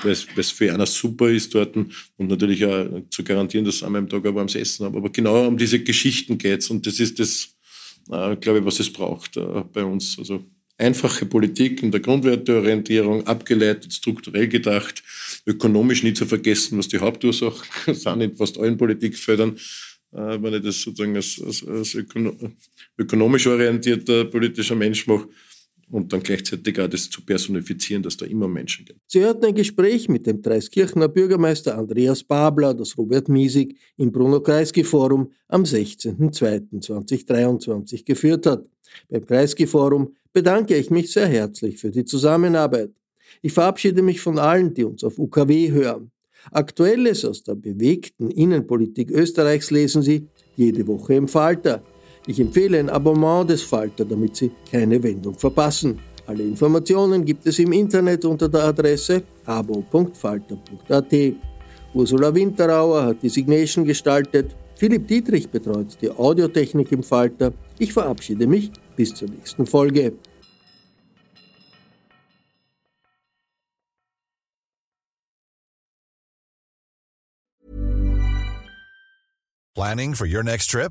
was, was für einer super ist dort und natürlich auch zu garantieren, dass sie einmal am Tag ein warmes Essen haben. Aber genau um diese Geschichten geht's und das ist das, äh, glaube ich, was es braucht äh, bei uns. Also einfache Politik in der Grundwerteorientierung, abgeleitet, strukturell gedacht, ökonomisch nie zu vergessen, was die Hauptursachen sind in fast allen Politikfeldern. Äh, wenn ich das sozusagen als, als, als ökonomisch orientierter politischer Mensch mache, und dann gleichzeitig auch das zu personifizieren, dass da immer Menschen gibt. Sie hörten ein Gespräch mit dem Dreiskirchener Bürgermeister Andreas Babler, das Robert Miesig im Bruno-Kreisky-Forum am 16.02.2023 geführt hat. Beim Kreisky-Forum bedanke ich mich sehr herzlich für die Zusammenarbeit. Ich verabschiede mich von allen, die uns auf UKW hören. Aktuelles aus der bewegten Innenpolitik Österreichs lesen Sie jede Woche im Falter. Ich empfehle ein Abonnement des Falter, damit Sie keine Wendung verpassen. Alle Informationen gibt es im Internet unter der Adresse abo.falter.at. Ursula Winterauer hat die Signation gestaltet. Philipp Dietrich betreut die Audiotechnik im Falter. Ich verabschiede mich bis zur nächsten Folge. Planning for your next trip?